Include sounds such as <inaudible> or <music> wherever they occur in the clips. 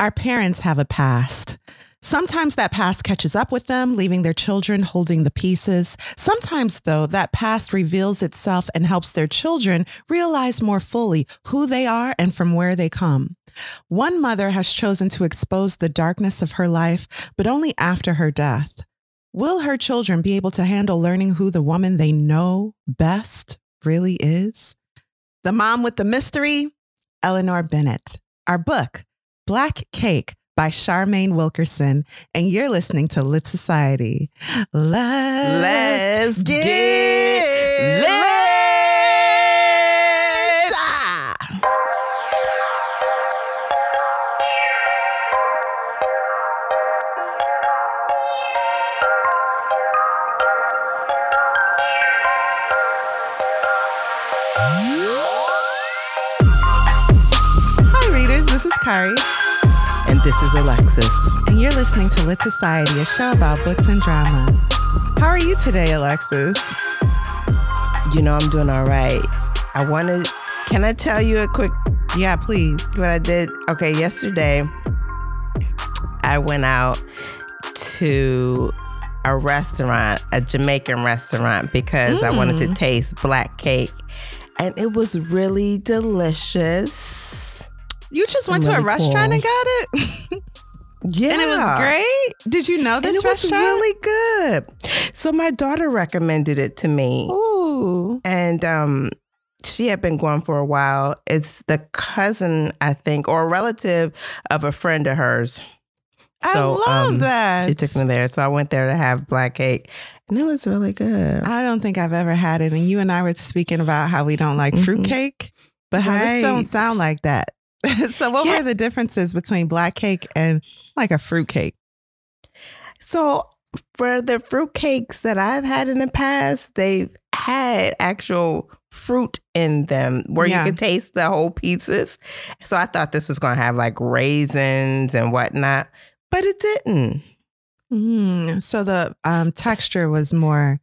Our parents have a past. Sometimes that past catches up with them, leaving their children holding the pieces. Sometimes, though, that past reveals itself and helps their children realize more fully who they are and from where they come. One mother has chosen to expose the darkness of her life, but only after her death. Will her children be able to handle learning who the woman they know best really is? The Mom with the Mystery, Eleanor Bennett. Our book, Black Cake by Charmaine Wilkerson, and you're listening to Lit Society. Let's, Let's get, get lit. lit. Hi, readers. This is Kari, this is Alexis. and you're listening to Lit Society, a show about books and drama. How are you today, Alexis? You know I'm doing all right. I wanted can I tell you a quick Yeah, please. what I did? Okay, yesterday I went out to a restaurant, a Jamaican restaurant, because I wanted to Mm. taste black cake. And it was really delicious. You just went to a restaurant cool. and got it? Yeah. <laughs> And it was great? Did you know And this it was restaurant? really good. So my daughter recommended it to me. Ooh. and um she had been going for a while it's the cousin i think or a relative of a friend of hers So, I love um, that. she took me there so i went there to have black cake and it was really good I don't think I've ever had it. And you and I were speaking about how we don't like Mhm. fruitcake, but how this don't sound like that. <laughs> so what Yeah. were the differences between black cake and like a fruit cake? so for the fruit cakes that i've had in the past they've had actual fruit in them where Yeah. you could taste the whole pieces so i thought this was going to have like raisins and whatnot but it didn't Mm, so the um, texture was more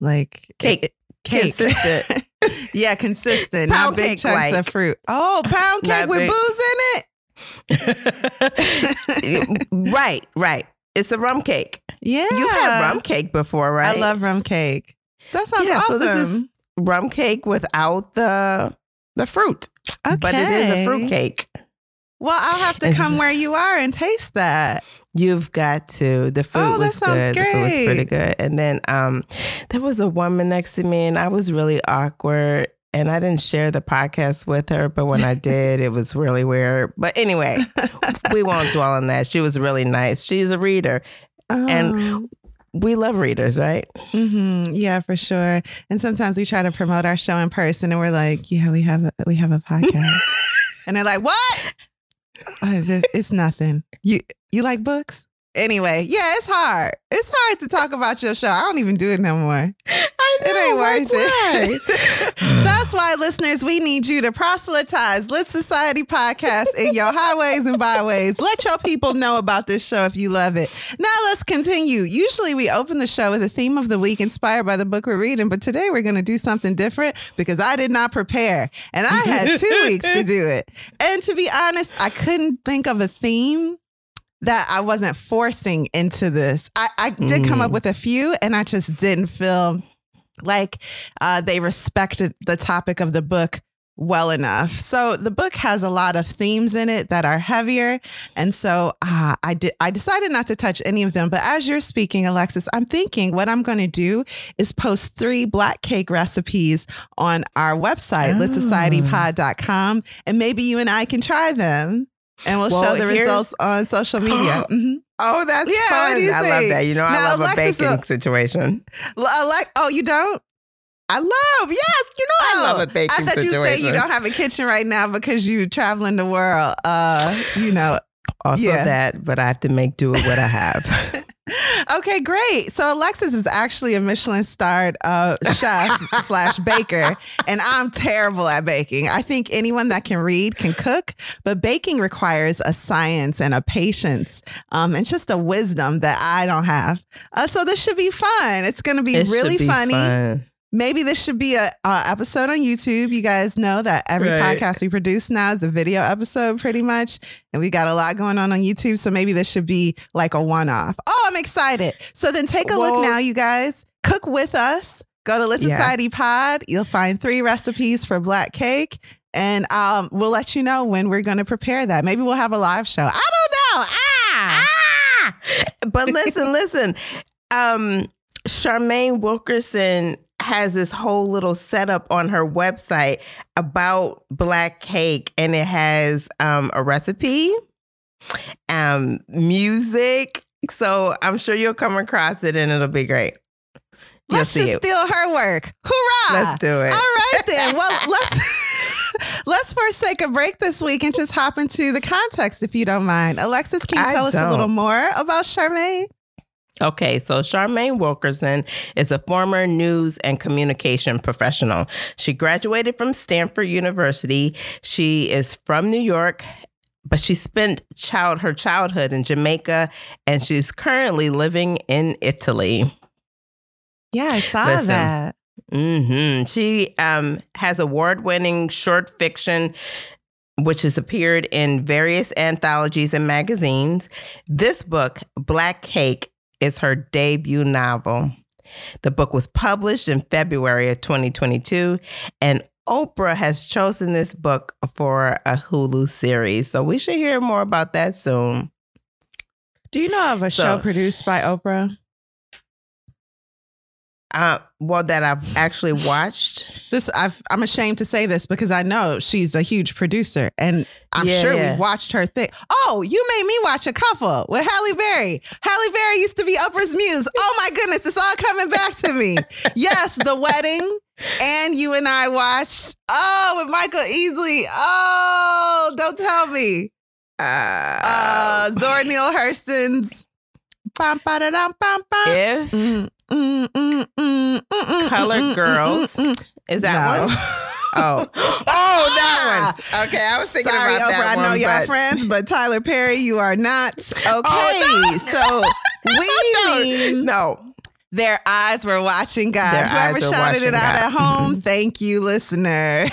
like Cake. cake. <laughs> <laughs> Yeah, consistent. not Pound big cake chunks of fruit. Oh, pound cake Not with big. booze in it. <laughs> right, right. It's a rum cake. Yeah. You've had rum cake before, right? I love rum cake. That sounds Yeah, awesome. so this is rum cake without the the fruit, okay. but it is a fruit cake. Well, I'll have to It's- come where you are and taste that. You've got to. The food Oh, was good. The food was pretty good. And then um, there was a woman next to me, and I was really awkward. And I didn't share the podcast with her, but when I <laughs> did, it was really weird. But anyway, <laughs> we won't dwell on that. She was really nice. She's a reader. And- We love readers, right? hmm yeah, for sure. And sometimes we try to promote our show in person, and we're like, "Yeah, we have a, we have a <laughs> podcast," and they're like, "What?" Oh, it's, it's nothing. You you like books? Anyway, yeah, it's hard. It's hard to talk about your show. I don't even do it no more. I know. It ain't worth why? it. <laughs> <sighs> That's why, listeners, we need you to proselytize Lit Society podcast in your highways and byways. Let your people know about this show if you love it. Now let's continue. Usually we open the show with a theme of the week inspired by the book we're reading, but today we're going to do something different because I did not prepare and I had two weeks to do it. <laughs> And to be honest, I couldn't think of a theme that I wasn't forcing into this. I, I did come up Mm. with a few and I just didn't feel like uh, they respected the topic of the book well enough. So the book has a lot of themes in it that are heavier, and so uh, I did. I decided not to touch any of them. But as you're speaking, Alexis, I'm thinking what I'm going to do is post three black cake recipes on our website, Oh. litsocietypod.com, and maybe you and I can try them. And we'll Well, show the results on social media. <gasps> Mhm. Oh, that's Yeah, fun. I think? love that. You know, Now, I love Alexis, a baking uh, situation. Like. Oh, you don't? I love, yes, you know, I love a baking Oh, I thought situation. you say you don't have a kitchen right now because you're traveling the world. Uh, you know. Also Yeah. that, but I have to make do with what I have. <laughs> Okay, great. So Alexis is actually a Michelin starred uh, chef <laughs> slash baker, and I'm terrible at baking. I think anyone that can read can cook, but baking requires a science and a patience, um, and just a wisdom that I don't have. Uh, so this should be fun. It's going to be It really be funny. fun. Maybe this should be a, a episode on YouTube. You guys know that every Right. podcast we produce now is a video episode, pretty much, and we got a lot going on on YouTube. So maybe this should be like a one-off. Oh, I'm excited! So then take a look now, you guys. Cook with us. Go to Lit Yeah. Society Pod. You'll find three recipes for black cake. And um, we'll let you know when we're going to prepare that. Maybe we'll have a live show. I don't know. Ah, Ah! <laughs> But listen, listen. Um, Charmaine Wilkerson has this whole little setup on her website about black cake, and it has um, a recipe, um, music. So I'm sure you'll come across it, and it'll be great. You'll let's just it. steal her work. Hoorah! Let's do it. All right then. Well, <laughs> let's let's forsake a break this week and just hop into the context, if you don't mind. Alexis, can you I tell us a little more about Charmaine? Okay, so Charmaine Wilkerson is a former news and communication professional. She graduated from Stanford University. She is from New York, but she spent child her childhood in Jamaica and she's currently living in Italy. Yeah, I saw Listen. that. hmm She um, has award-winning short fiction, which has appeared in various anthologies and magazines. This book, Black Cake, is her debut novel. The book was published in February of 2022, and Oprah has chosen this book for a Hulu series. So we should hear more about that soon. Do you know of a show produced by Oprah? Uh, well, that I've actually watched. This I've, I'm ashamed to say this because I know she's a huge producer, and I'm Yeah, sure yeah. we've watched her thing. Oh, you made me watch a couple with Halle Berry. Halle Berry used to be Oprah's muse. Oh my goodness, it's all coming back to me. <laughs> yes, the wedding, and you and I watched. Oh, with Michael Easley. Oh, don't tell me. Uh, Uh, Zora Neale Hurston's. Bum, ba-da-dum, bum, bum. if Mm, mm, mm, mm, Girls. is that no. one? <laughs> Oh, <laughs> oh, that one. Okay, I was thinking Sorry, about Oprah. that I know one. y'all but- friends, but Tyler Perry, you are not okay. Oh, So <laughs> we No, mean no. their eyes were watching God. Their Whoever shouted it out God. at home, <laughs> thank you, listener.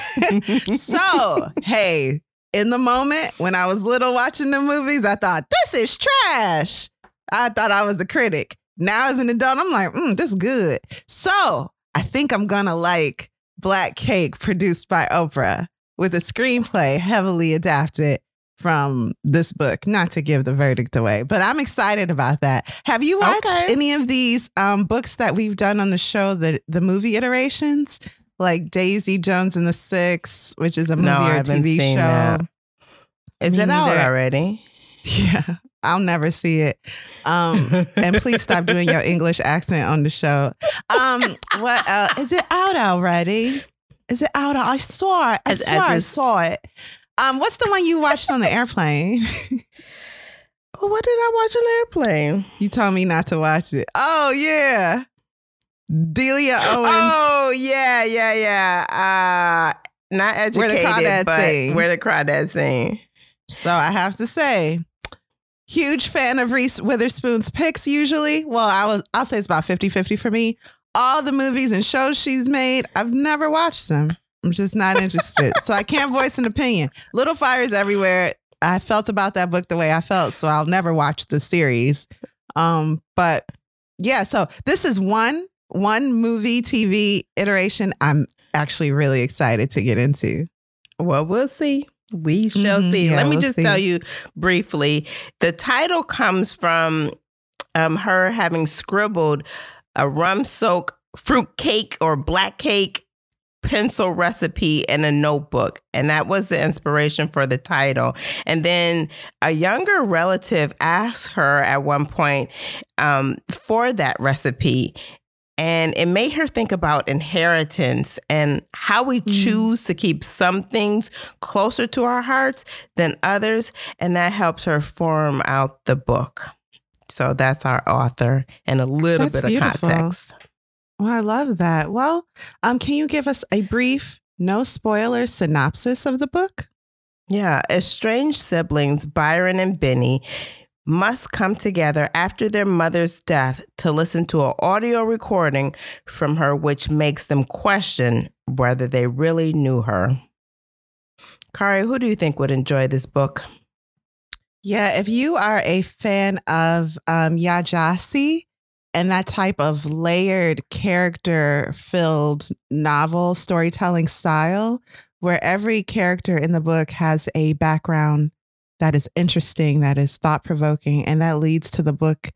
so, hey, in the moment when I was little watching the movies, I thought, this is trash. I thought I was a critic. Now, as an adult, I'm like, mm, this is good. So, I think I'm going to like Black Cake, produced by Oprah, with a screenplay heavily adapted from this book. Not to give the verdict away, but I'm excited about that. Have you watched Okay. any of these um, books that we've done on the show, the the movie iterations, like Daisy Jones and the Six, which is a movie No, or TV show? that. Is Me it out already? <laughs> Yeah, I'll never see it. Um, and please stop doing your English accent on the show. Um, what uh, is it out already? Is it out? I saw it. I I swear I, saw it. Um, what's the one you watched on the airplane? <laughs> Oh, what did I watch on the airplane? you told me not to watch it. Oh yeah, Delia <gasps> Owens. Oh, yeah, yeah, yeah. Uh, not Where the educated, crawdads but sing. where the crawdads sing. So I have to say, huge fan of Reese Witherspoon's picks usually. Well, I was I'll say it's about 50-50 for me. All the movies and shows she's made, I've never watched them. I'm just not interested. so I can't voice an opinion. Little Fires Everywhere. I felt about that book the way I felt, so I'll never watch the series. Um, but yeah, so this is one one movie TV iteration I'm actually really excited to get into. Well, we'll see. We shall Mhm, see. yeah, Let me we'll just see. tell you briefly. The title comes from um, her having scribbled a rum soak fruit cake or black cake pencil recipe in a notebook. And that was the inspiration for the title. And then a younger relative asked her at one point um, for that recipe. And it made her think about inheritance and how we Mm. choose to keep some things closer to our hearts than others. And that helps her form out the book. So that's our author and a little That's bit of beautiful. context. Well, I love that. Well, um, can you give us a brief, no spoiler synopsis of the book? Yeah, estranged siblings Byron and Benny must come together after their mother's death to listen to an audio recording from her, which makes them question whether they really knew her. Kari, who do you think would enjoy this book? Yeah, if you are a fan of um, Yaa Gyasi and that type of layered character filled novel storytelling style, where every character in the book has a background that is interesting, that is thought provoking, and that leads to the book.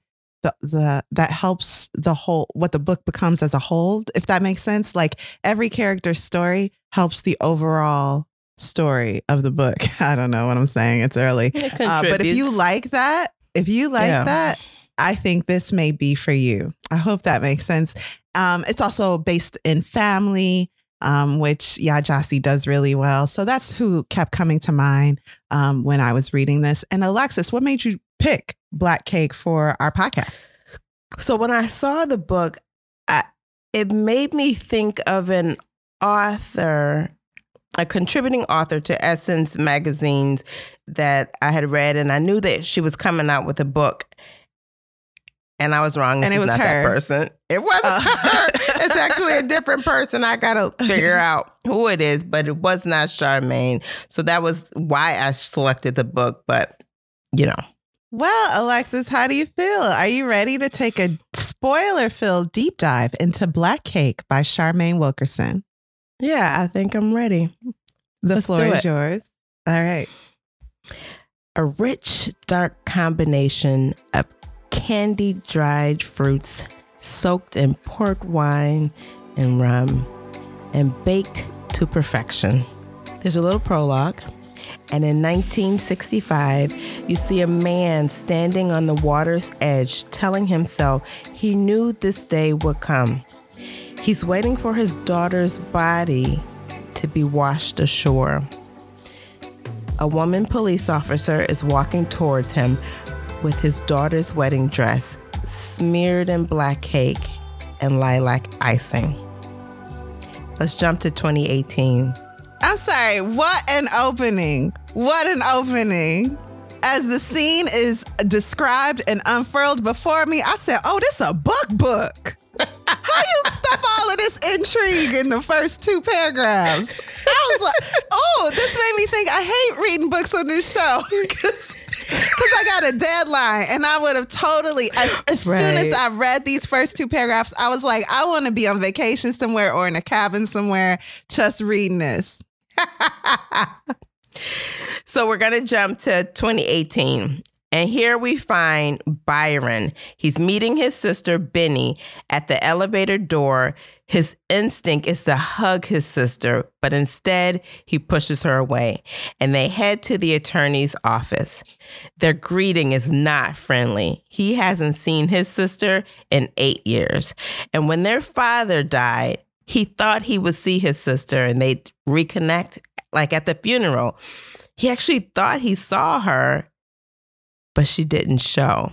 The, the that helps the whole what the book becomes as a whole if that makes sense. Like every character's story helps the overall story of the book. <laughs> I don't know what i'm saying it's early. Uh, but if you like that if you like yeah. that i think this may be for you. I hope that makes sense. Um, it's also based in family um, which Yaa Gyasi does really well. So that's who kept coming to mind um, when I was reading this. And Alexis, what made you pick Black Cake for our podcast? So when I saw the book, I, it made me think of an author, a contributing author to Essence magazines that I had read, and I knew that she was coming out with a book and I was wrong. This and it was not her. that person. It wasn't uh. her. It's actually a different person. I gotta figure out who it is, but it was not Charmaine. So that was why I selected the book. But you know. Well, Alexis, how do you feel? Are you ready to take a spoiler-filled deep dive into Black Cake by Charmaine Wilkerson? Yeah, I think I'm ready. The Let's floor is yours. All right. A rich, dark combination of candied dried fruits soaked in port wine and rum and baked to perfection. There's a little prologue. And in 1965, you see a man standing on the water's edge telling himself he knew this day would come. He's waiting for his daughter's body to be washed ashore. A woman police officer is walking towards him, with his daughter's wedding dress smeared in black cake and lilac icing. Let's jump to 2018. I'm sorry, what an opening! What an opening! As the scene is described and unfurled before me, I said, Oh, this is a book book. How you stuff all of this intrigue in the first two paragraphs? I was like, oh, this made me think I hate reading books on this show <laughs> because I got a deadline and I would have totally, as, as right. soon as I read these first two paragraphs, I was like, I want to be on vacation somewhere or in a cabin somewhere just reading this. <laughs> so we're going to jump to 2018. And here we find Byron. He's meeting his sister, Benny, at the elevator door. His instinct is to hug his sister, but instead he pushes her away and they head to the attorney's office. Their greeting is not friendly. He hasn't seen his sister in eight years. And when their father died, he thought he would see his sister and they'd reconnect, like at the funeral. He actually thought he saw her but she didn't show.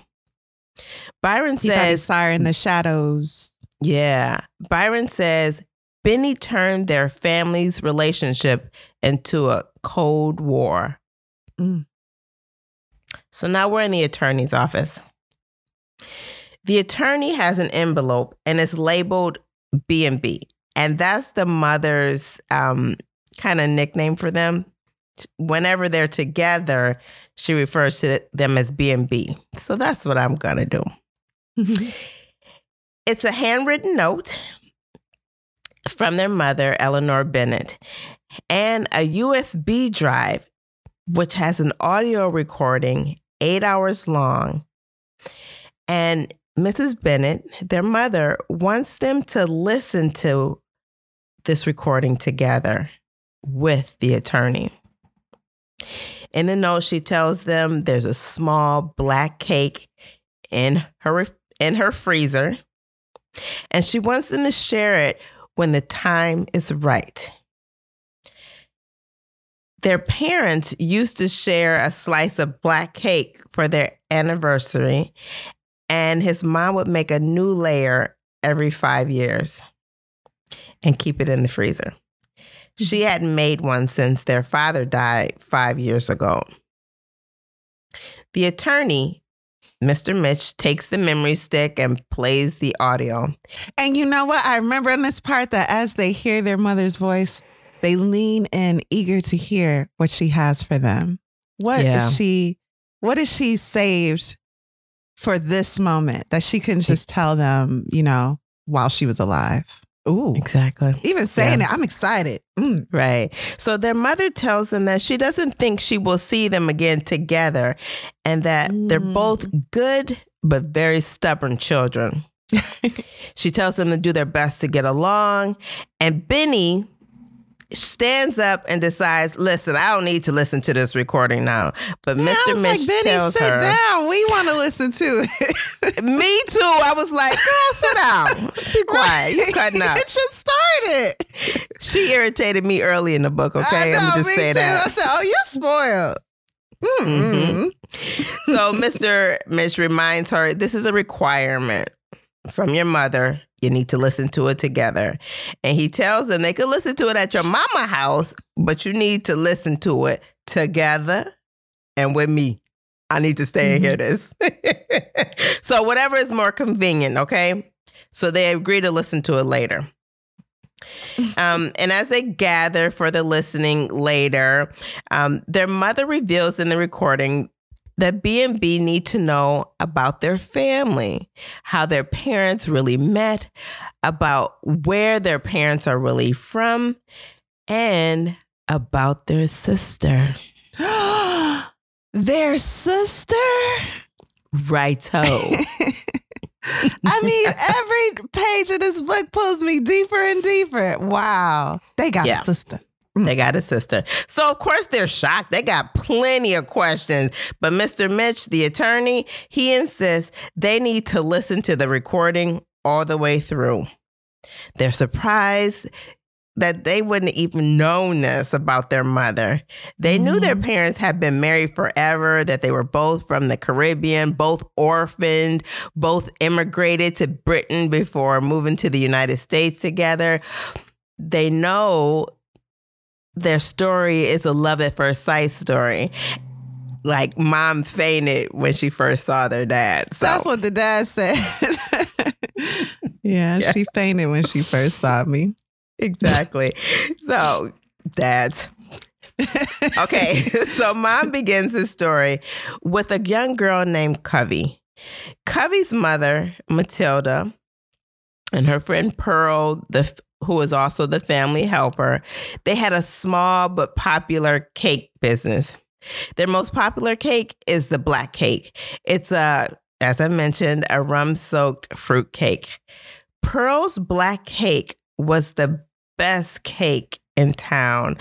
Byron he says, saw her in the shadows." Yeah, Byron says Benny turned their family's relationship into a cold war. Mm. So now we're in the attorney's office. The attorney has an envelope and it's labeled B and B, and that's the mother's um, kind of nickname for them whenever they're together, she refers to them as B and B. So that's what I'm gonna do. <laughs> it's a handwritten note from their mother, Eleanor Bennett, and a USB drive, which has an audio recording eight hours long. And Mrs. Bennett, their mother, wants them to listen to this recording together with the attorney. In the note, she tells them there's a small black cake in her in her freezer, and she wants them to share it when the time is right. Their parents used to share a slice of black cake for their anniversary, and his mom would make a new layer every five years and keep it in the freezer. She mm-hmm. hadn't made one since their father died five years ago. The attorney Mr. Mitch takes the memory stick and plays the audio. And you know what? I remember in this part that as they hear their mother's voice, they lean in eager to hear what she has for them. What Yeah. is she what is she saved for this moment that she couldn't just tell them, you know, while she was alive? Ooh. Exactly. Even saying Yeah. it, I'm excited. Mm. Right. So their mother tells them that she doesn't think she will see them again together and that they're Mm. both good but very stubborn children. <laughs> she tells them to do their best to get along. And Benny stands up and decides, listen, I don't need to listen to this recording now. But Yeah, Mr. Mitch like, Benny, tells sit her, down. We want to listen to it. <laughs> me too. I was like, girl, sit down. Be quiet. You cutting up. <laughs> it just started. She irritated me early in the book, okay? I I'm just too. that. I said, "Oh, you're spoiled." Mm-mm. so Mr. Mitch reminds her this is a requirement from your mother. You need to listen to it together. And he tells them they could listen to it at your mama house, but you need to listen to it together and with me. I need to stay and hear this. <laughs> so whatever is more convenient, okay? So they agree to listen to it later. <laughs> Um, and as they gather for the listening later, um, their mother reveals in the recording that B and B need to know about their family, how their parents really met, about where their parents are really from, and about their sister. <gasps> Their sister. Righto. <laughs> I mean, every page of this book pulls me deeper and deeper. Wow, they got Yeah. a sister. They got a sister. So, of course, they're shocked. They got plenty of questions. But Mr. Mitch, the attorney, he insists they need to listen to the recording all the way through. They're surprised that they wouldn't even known this about their mother. They knew their Mhm. parents had been married forever, that they were both from the Caribbean, both orphaned, both immigrated to Britain before moving to the United States together. They know their story is a love at first sight story. Like mom fainted when she first saw their dad. So That's what the dad said. <laughs> yeah, Yeah. she fainted when she first saw me. exactly. So that's okay. <laughs> So mom begins his story with a young girl named Covey. Covey's mother, Matilda, and her friend Pearl, the who was also the family helper, they had a small but popular cake business. Their most popular cake is the black cake. It's a, as I mentioned, a rum-soaked fruit cake. Pearl's black cake was the best cake in town,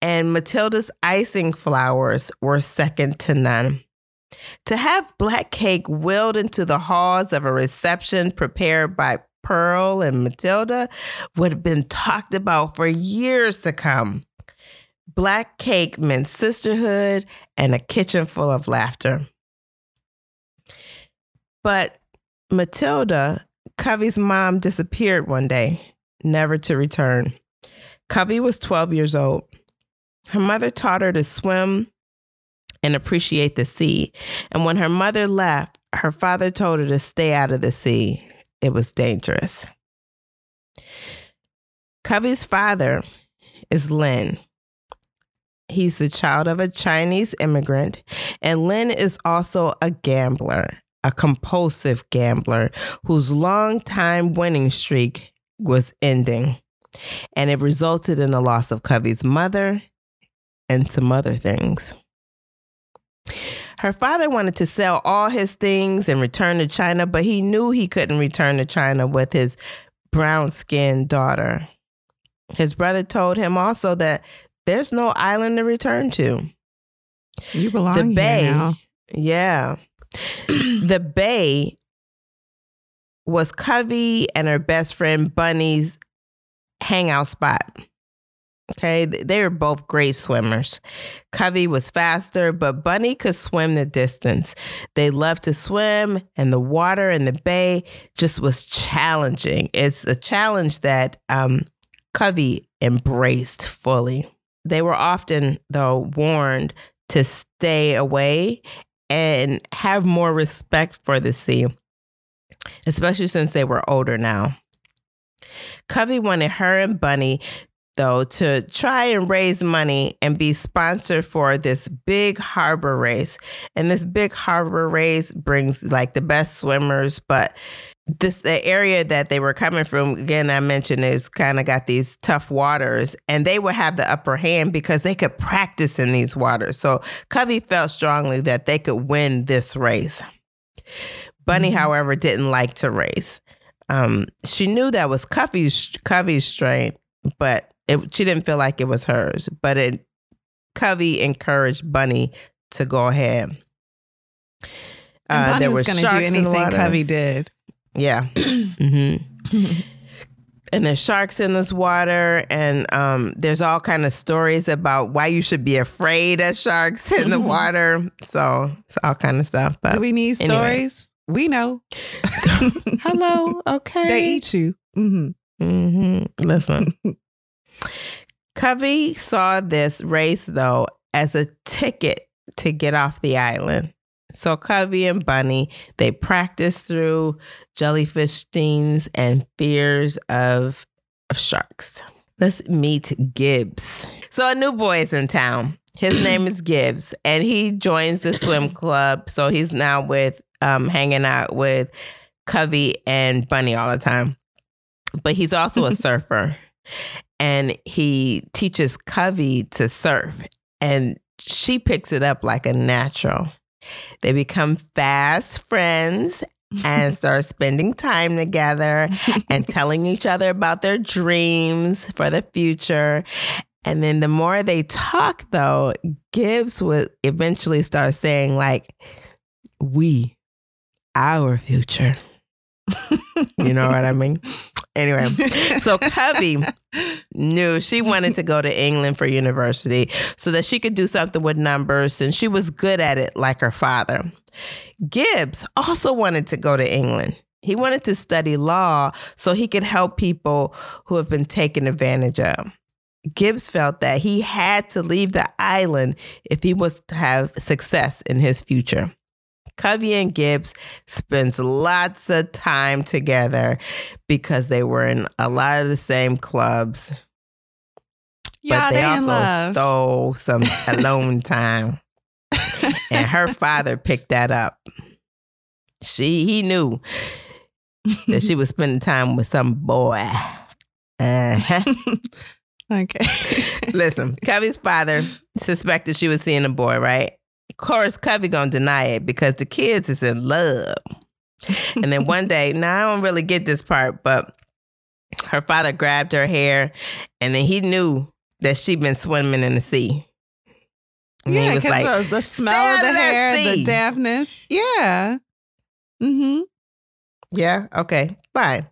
and Matilda's icing flowers were second to none. To have black cake wheeled into the halls of a reception prepared by Pearl and Matilda would have been talked about for years to come. Black cake meant sisterhood and a kitchen full of laughter. But Matilda, Covey's mom, disappeared one day, never to return. Covey was 12 years old. Her mother taught her to swim and appreciate the sea. And when her mother left, her father told her to stay out of the sea. It was dangerous. Covey's father is Lin. He's the child of a Chinese immigrant, and Lin is also a gambler, a compulsive gambler whose long-time winning streak was ending. And it resulted in the loss of Covey's mother and some other things. Her father wanted to sell all his things and return to China, but he knew he couldn't return to China with his brown skinned daughter. His brother told him also that there's no island to return to. You belong The here bay, now. yeah. <clears throat> the bay was Covey and her best friend Bunny's hangout spot. Okay, they were both great swimmers. Covey was faster, but Bunny could swim the distance. They loved to swim, and the water in the bay just was challenging. It's a challenge that um, Covey embraced fully. They were often, though, warned to stay away and have more respect for the sea, especially since they were older now. Covey wanted her and Bunny though to try and raise money and be sponsored for this big harbor race. And this big harbor race brings like the best swimmers, but this the area that they were coming from again i mentioned is kind of got these tough waters and they would have the upper hand because they could practice in these waters so covey felt strongly that they could win this race bunny mm-hmm. however didn't like to race um, she knew that was covey's covey's strength but it, she didn't feel like it was hers, but it Covey encouraged Bunny to go ahead. Uh, there was going to do anything Covey did. Yeah. <clears throat> mm-hmm. and there's sharks in this water, and um, there's all kind of stories about why you should be afraid of sharks in the mm-hmm. water. So it's all kind of stuff. But do we need anyway. stories? We know. <laughs> Hello. Okay. They eat you. Mm-hmm. Mm-hmm. Listen. <laughs> Covey saw this race, though, as a ticket to get off the island. So Covey and Bunny, they practiced through jellyfish stings and fears of, of sharks. Let's meet Gibbs. So a new boy is in town. His <clears throat> name is Gibbs, and he joins the swim <clears throat> club. So he's now with um, hanging out with Covey and Bunny all the time. But he's also a <laughs> surfer and he teaches Covey to surf, and she picks it up like a natural. They become fast friends and <laughs> start spending time together and <laughs> telling each other about their dreams for the future. And then the more they talk, though, Gibbs would eventually start saying, like, we, our future. <laughs> you know what I mean? Anyway, <laughs> so Covey knew she wanted to go to England for university so that she could do something with numbers, and she was good at it like her father. Gibbs also wanted to go to England. He wanted to study law so he could help people who have been taken advantage of. Gibbs felt that he had to leave the island if he was to have success in his future. Covey and Gibbs spends lots of time together because they were in a lot of the same clubs. Yeah, but they, they also stole some <laughs> alone time. and her <laughs> father picked that up. She he knew that she was <laughs> spending time with some boy. Uh-huh. okay. Listen, Covey's father suspected she was seeing a boy, right? Of course, Covey gonna deny it because the kids is in love. and then one <laughs> day, now I don't really get this part, but her father grabbed her hair, and then he knew that she'd been swimming in the sea. And yeah, because like, the, the, smell of the hair, the dampness. Yeah. Mm-hmm. Yeah. Okay. Bye.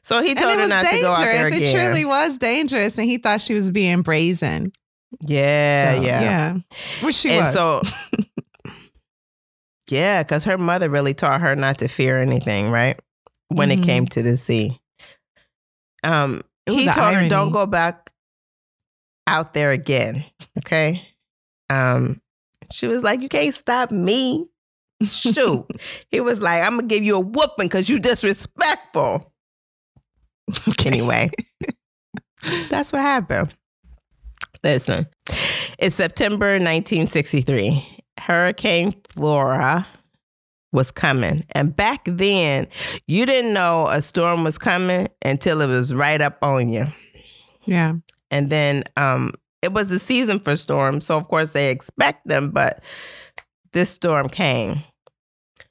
So he told her not dangerous. to go out there again. It truly was dangerous, and he thought she was being brazen. Yeah, so, yeah, yeah. Which she and was. So, <laughs> yeah, because her mother really taught her not to fear anything, right? When mm-hmm. it came to the sea. Um, he told irony. her, "Don't go back out there again." Okay. Um, she was like, "You can't stop me." Shoot, <laughs> he was like, "I'm gonna give you a whooping because you disrespectful." <laughs> Anyway, that's what happened. Listen, it's September 1963. Hurricane Flora was coming. And back then, you didn't know a storm was coming until it was right up on you. Yeah. And then um, it was the season for storms. So, of course, they expect them, but this storm came.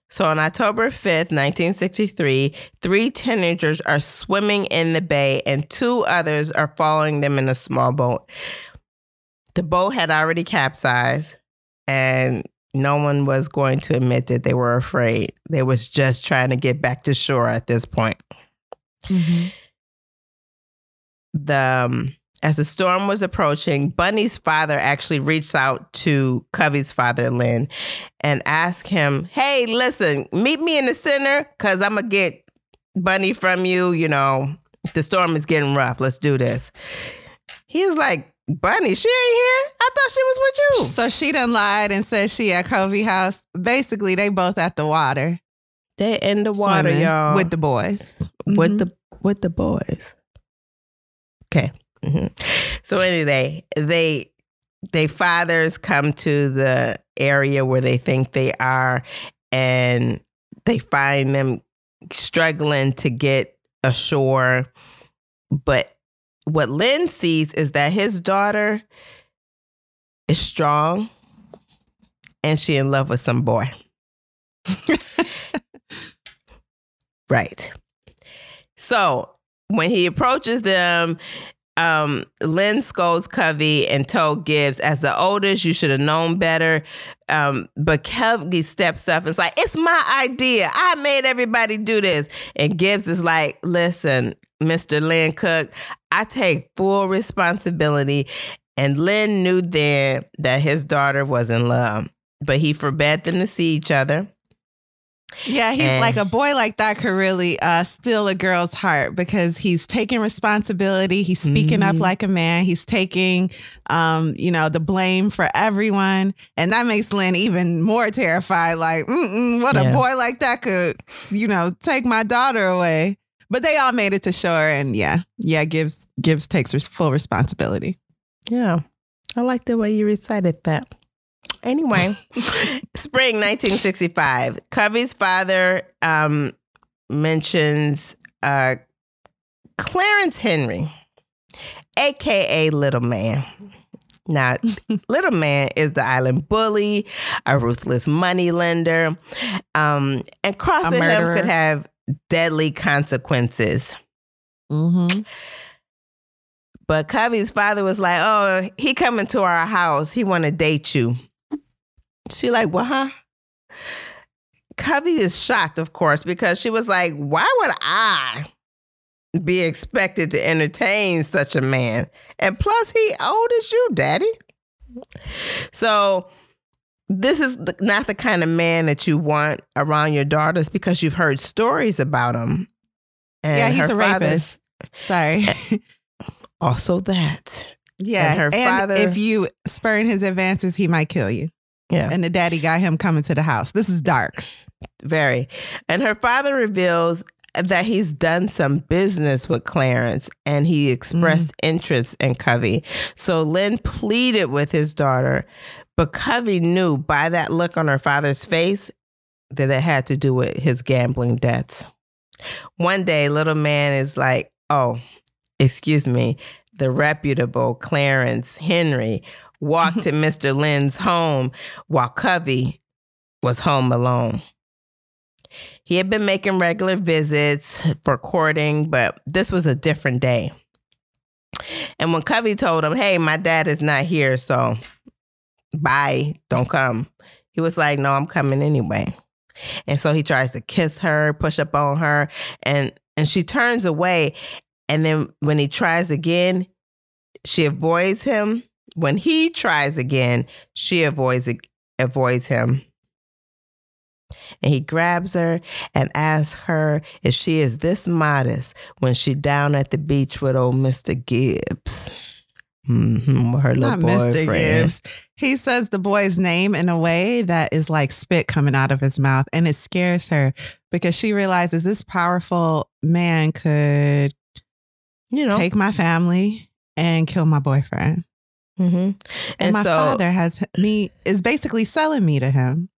So on October 5th, 1963, three teenagers are swimming in the bay and two others are following them in a small boat the boat had already capsized and no one was going to admit that they were afraid. They was just trying to get back to shore at this point. Mm-hmm. The um, as the storm was approaching, Bunny's father actually reached out to Covey's father, Lynn, and asked him, "Hey, listen, meet me in the center, cause I'm gonna get Bunny from you. You know, the storm is getting rough. Let's do this." He was like, Bunny, she ain't here. I thought she was with you. So she done lied and said she at Covey house. Basically, they both at the water. They in the water, swimming y'all. With the boys. with Mhm. the with the boys. Okay. hmm So anyway, they they fathers come to the area where they think they are, and they find them struggling to get ashore. But what Lynn sees is that his daughter is strong, and she in love with some boy. <laughs> Right. So when he approaches them, um, Lynn scolds Covey and told Gibbs, as the oldest, you should have known better. Um, but Covey steps up and is like, it's my idea. I made everybody do this. And Gibbs is like, listen, Mr. Lyncook, I take full responsibility. And Lynn knew then that his daughter was in love, but he forbade them to see each other. Yeah, he's And- like a boy like that could really uh, steal a girl's heart because he's taking responsibility. He's speaking up Mhm. like a man. He's taking, um, you know, the blame for everyone, and that makes Lynn even more terrified. Like, Mm-mm, what Yeah. a boy like that could, you know, take my daughter away. But they all made it to shore, and yeah, yeah, Gibbs Gibbs takes full responsibility. Yeah. I like the way you recited that. Anyway, <laughs> spring 1965. Covey's father um, mentions uh, Clarence Henry, aka Little Man. Now, <laughs> Little Man is the island bully, a ruthless moneylender, um, and crossing him could have deadly consequences. Mm-hmm. But Covey's father was like, "Oh, he coming to our house. He want to date you." She like, "What, huh?" Covey is shocked, of course, because she was like, "Why would I be expected to entertain such a man? And plus, he old as you, Daddy." So. This is the, not the kind of man that you want around your daughters because you've heard stories about him. And yeah, he's a rapist. Sorry. Also, that. Yeah, And her father- if you spurn his advances, he might kill you. Yeah. And the daddy got him coming to the house. This is dark. Very. And her father reveals that he's done some business with Clarence and he expressed mm. interest in Covey. So Lynn pleaded with his daughter, but Covey knew by that look on her father's face that it had to do with his gambling debts. One day, little man is like, Oh, excuse me, the reputable Clarence Henry walked to Mr. Lynn's home while Covey was home alone. He had been making regular visits for courting, but this was a different day. And when Covey told him, Hey, my dad is not here, so bye, don't come, he was like, No, I'm coming anyway. And so he tries to kiss her, push up on her, and and she turns away. And then when he tries again, she avoids him. When he tries again, she avoids avoids him. And he grabs her and asks her if she is this modest when she down at the beach with old Mr. Gibbs. hmm her little Not Mr. boyfriend. Gibbs. He says the boy's name in a way that is like spit coming out of his mouth. And it scares her because she realizes this powerful man could You know. take my family and kill my boyfriend. Hmm And, And my so- father has me is basically selling me to him.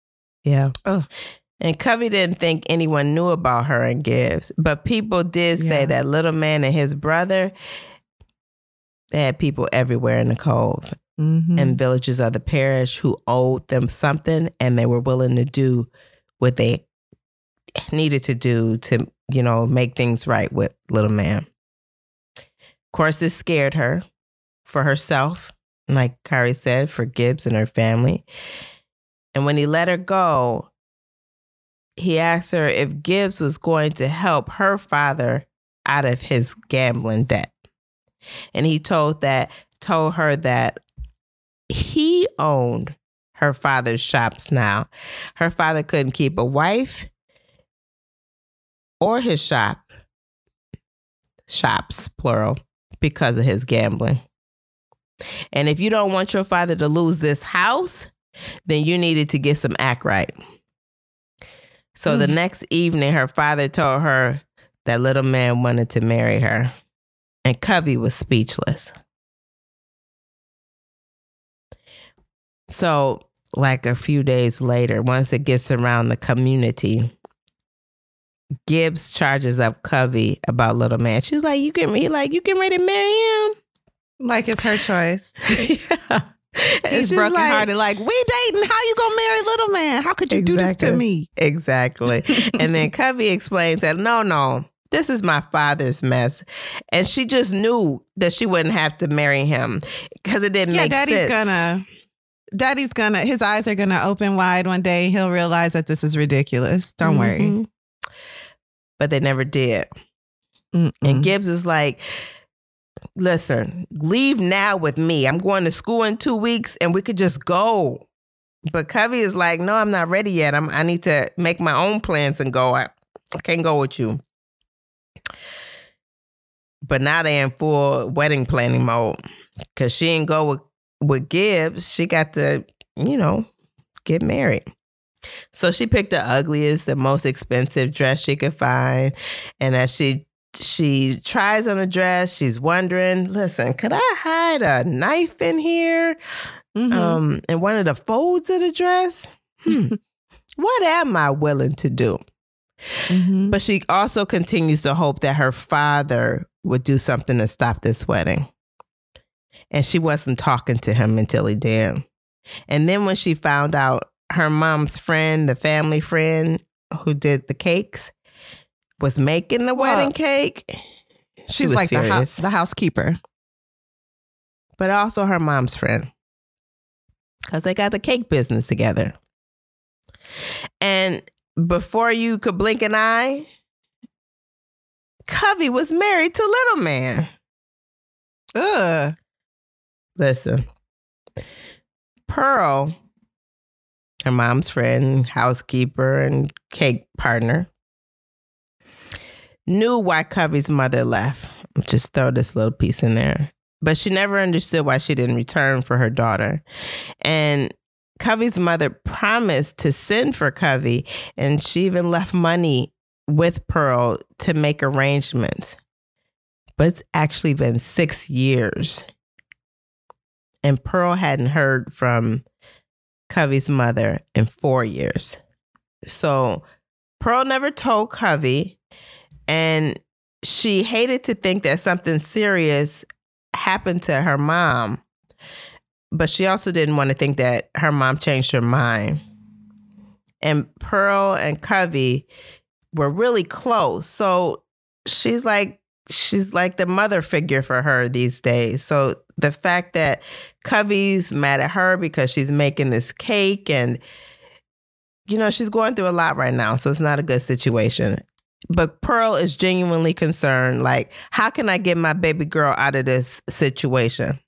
Yeah. Oh. And Covey didn't think anyone knew about her and Gibbs, but people did say Yeah. that little man and his brother they had people everywhere in the cove Mhm. and villages of the parish who owed them something and they were willing to do what they needed to do to, you know, make things right with little man. Of course, this scared her for herself, like Kari said, for Gibbs and her family. And when he let her go, he asked her if Gibbs was going to help her father out of his gambling debt. And he told that told her that he owned her father's shops now. Her father couldn't keep a wife or his shop, shops, plural, because of his gambling. And if you don't want your father to lose this house, then you needed to get some act right. So the Mm. next evening, her father told her that little man wanted to marry her. And Covey was speechless. So, like a few days later, once it gets around the community, Gibbs charges up Covey about little man. She's like, "You can he like you can ready to marry him?" Like it's her choice. <laughs> yeah. He's broken like- hearted. Like, we dating. How you gonna marry little man? How could you do this to me? Exactly. and then <laughs> Covey explains that no, no, this is my father's mess. And she just knew that she wouldn't have to marry him because it didn't Yeah, make daddy's sense. gonna. Daddy's gonna. His eyes are gonna open wide one day. He'll realize that this is ridiculous. Don't worry. Mhm. But they never did. Mm-mm. And Gibbs is like, listen, leave now with me. I'm going to school in two weeks and we could just go. But Covey is like, no, I'm not ready yet. I'm I need to make my own plans and go. I, I can't go with you. But now they in full wedding planning mode. Cause she didn't go with, with Gibbs. She got to, you know, get married. So she picked the ugliest, the most expensive dress she could find. And as she she tries on a dress, she's wondering, listen, could I hide a knife in here? Mhm. Um, in one of the folds of the dress? Hmm. <laughs> what am I willing to do? Mhm. But she also continues to hope that her father would do something to stop this wedding. And she wasn't talking to him until he did. And then when she found out her mom's friend, the family friend who did the cakes, was making the Well, wedding cake, she She's was like the, furious. house, the housekeeper. but also her mom's friend. Because they got the cake business together. And before you could blink an eye, Covey was married to Little Man. Ugh. Listen, Pearl, her mom's friend, housekeeper, and cake partner, knew why Covey's mother left. Just throw this little piece in there. But she never understood why she didn't return for her daughter. And Covey's mother promised to send for Covey, and she even left money with Pearl to make arrangements. But it's actually been six years. And Pearl hadn't heard from Covey's mother in four years. So Pearl never told Covey, and she hated to think that something serious happened to her mom. But she also didn't want to think that her mom changed her mind. And Pearl and Covey were really close. So she's like, she's like the mother figure for her these days. So the fact that Covey's mad at her because she's making this cake and you know, she's going through a lot right now, so it's not a good situation. But Pearl is genuinely concerned like, how can I get my baby girl out of this situation?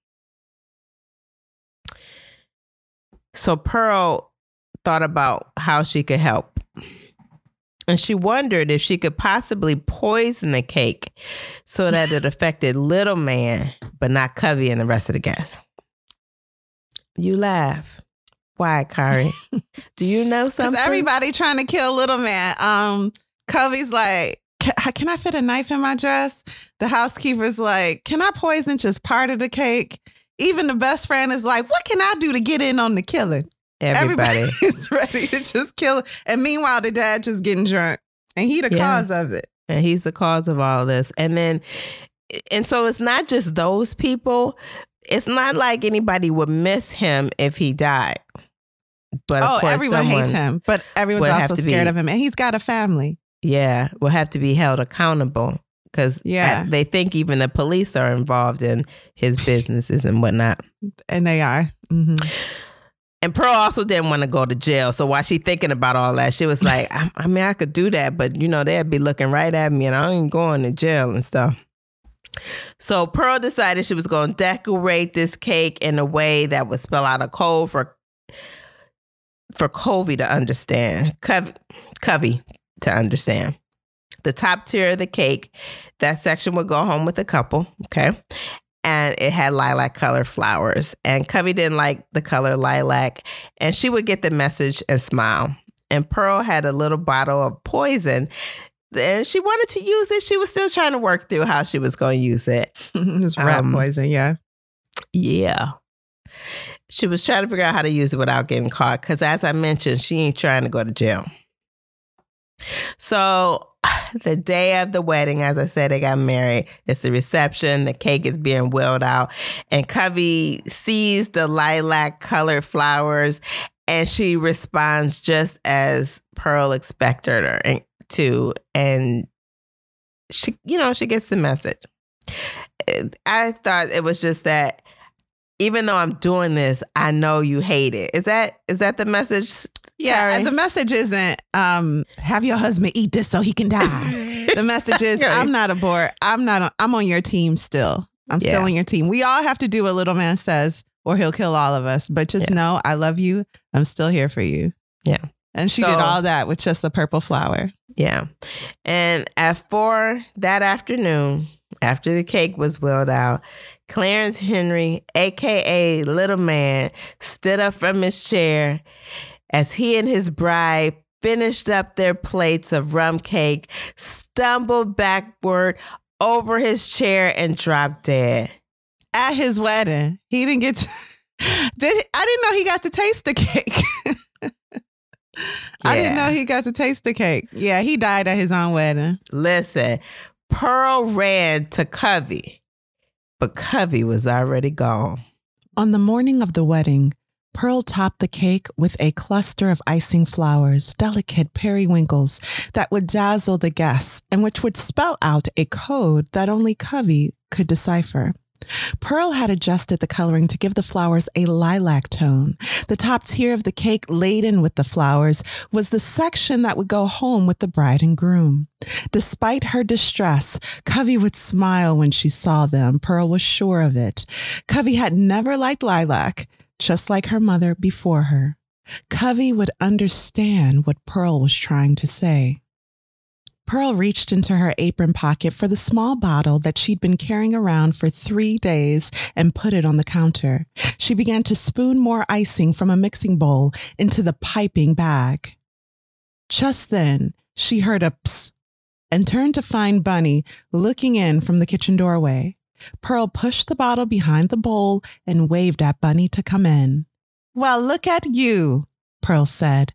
So Pearl thought about how she could help. And she wondered if she could possibly poison the cake so that it <laughs> affected little man, but not Covey and the rest of the guests. You laugh. Why, Kari? <laughs> Do you know something? Because everybody trying to kill little man. Um, Covey's like, can I fit a knife in my dress? The housekeeper's like, can I poison just part of the cake? Even the best friend is like, what can I do to get in on the killing? Everybody. Everybody's <laughs> ready to just kill. And meanwhile, the dad just getting drunk. And he the Yeah. cause of it. and he's the cause of all this. And then, and so it's not just those people. It's not like anybody would miss him if he died. But of oh, course, everyone hates him, but everyone's also scared be- of him. And he's got a family. Yeah, will have to be held accountable because Yeah. they think even the police are involved in his businesses and whatnot. And they are. hmm And Pearl also didn't want to go to jail. So while she thinking about all that, she was <laughs> like, I, I mean, I could do that, but you know, they'd be looking right at me and I ain't going to jail and stuff. So Pearl decided she was going to decorate this cake in a way that would spell out a code for for Covey to understand, Covey, Covey to understand. The top tier of the cake, that section would go home with the couple, okay? and it had lilac color flowers. And Covey didn't like the color lilac, and she would get the message and smile. And Pearl had a little bottle of poison. And she wanted to use it. She was still trying to work through how she was going to use it. <laughs> it's rat Um, poison, yeah. Yeah. She was trying to figure out how to use it without getting caught. Because as I mentioned, she ain't trying to go to jail. So <sighs> the day of the wedding, as I said, they got married. It's the reception. The cake is being wheeled out. And Covey sees the lilac colored flowers and she responds just as Pearl expected her to. And she, you know, she gets the message. I thought it was just that even though I'm doing this, I know you hate it. Is that is that the message? Yeah, and the message isn't um, have your husband eat this so he can die. the <laughs> message is Right. I'm not a board. I'm not. On, I'm on your team still. I'm still on your team. We all have to do what little man says, or he'll kill all of us. But just Yeah. know I love you. I'm still here for you. Yeah. And she So- did all that with just a purple flower. Yeah. And at four that afternoon, after the cake was wheeled out, Clarence Henry, aka Little Man, stood up from his chair as he and his bride finished up their plates of rum cake, stumbled backward over his chair, and dropped dead. At his wedding, he didn't get. To, <laughs> did I didn't know he got to taste the cake. <laughs> I didn't know he got to taste the cake. Yeah, he died at his own wedding. Listen, Pearl ran to Covey, but Covey was already gone. On the morning of the wedding, Pearl topped the cake with a cluster of icing flowers, delicate periwinkles that would dazzle the guests and which would spell out a code that only Covey could decipher. Pearl had adjusted the coloring to give the flowers a lilac tone. The top tier of the cake, laden with the flowers, was the section that would go home with the bride and groom. Despite her distress, Covey would smile when she saw them. Pearl was sure of it. Covey had never liked lilac, just like her mother before her. Covey would understand what Pearl was trying to say. Pearl reached into her apron pocket for the small bottle that she'd been carrying around for three days and put it on the counter. She began to spoon more icing from a mixing bowl into the piping bag. Just then, she heard a psst and turned to find Bunny looking in from the kitchen doorway. Pearl pushed the bottle behind the bowl and waved at Bunny to come in. Well, look at you, Pearl said.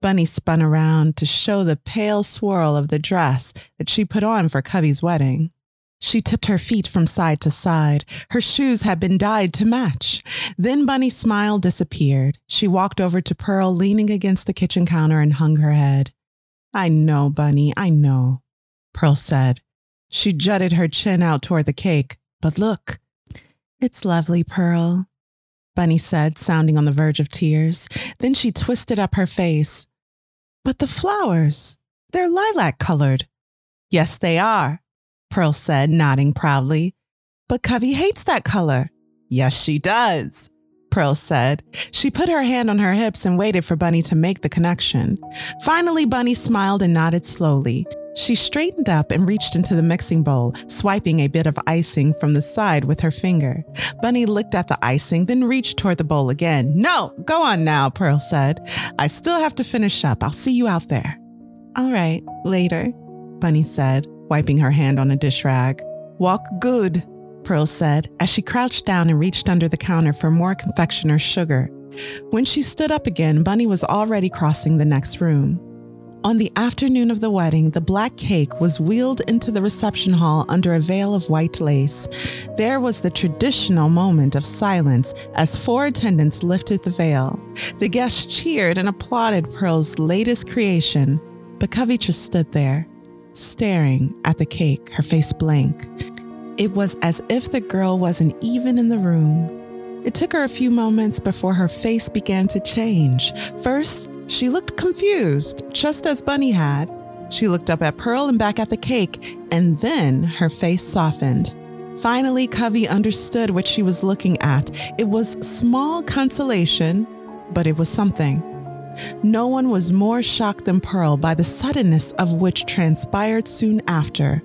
Bunny spun around to show the pale swirl of the dress that she put on for Covey's wedding. She tipped her feet from side to side. Her shoes had been dyed to match. Then Bunny's smile disappeared. She walked over to Pearl, leaning against the kitchen counter, and hung her head. I know, Bunny, I know, Pearl said. She jutted her chin out toward the cake. But look, it's lovely, Pearl, Bunny said, sounding on the verge of tears. Then she twisted up her face. But the flowers, they're lilac colored. Yes, they are, Pearl said, nodding proudly. But Covey hates that color. Yes, she does, Pearl said. She put her hand on her hips and waited for Bunny to make the connection. Finally, Bunny smiled and nodded slowly. She straightened up and reached into the mixing bowl, swiping a bit of icing from the side with her finger. Bunny looked at the icing, then reached toward the bowl again. No, go on now, Pearl said. I still have to finish up. I'll see you out there. All right, later, Bunny said, wiping her hand on a dish rag. Walk good, Pearl said, as she crouched down and reached under the counter for more confectioner's sugar. When she stood up again, Bunny was already crossing the next room. On the afternoon of the wedding, the black cake was wheeled into the reception hall under a veil of white lace. There was the traditional moment of silence as four attendants lifted the veil. The guests cheered and applauded Pearl's latest creation, but Covey just stood there, staring at the cake, her face blank. It was as if the girl wasn't even in the room. It took her a few moments before her face began to change. First, she looked confused, just as Bunny had. She looked up at Pearl and back at the cake, and then her face softened. Finally, Covey understood what she was looking at. It was small consolation, but it was something. No one was more shocked than Pearl by the suddenness of which transpired soon after.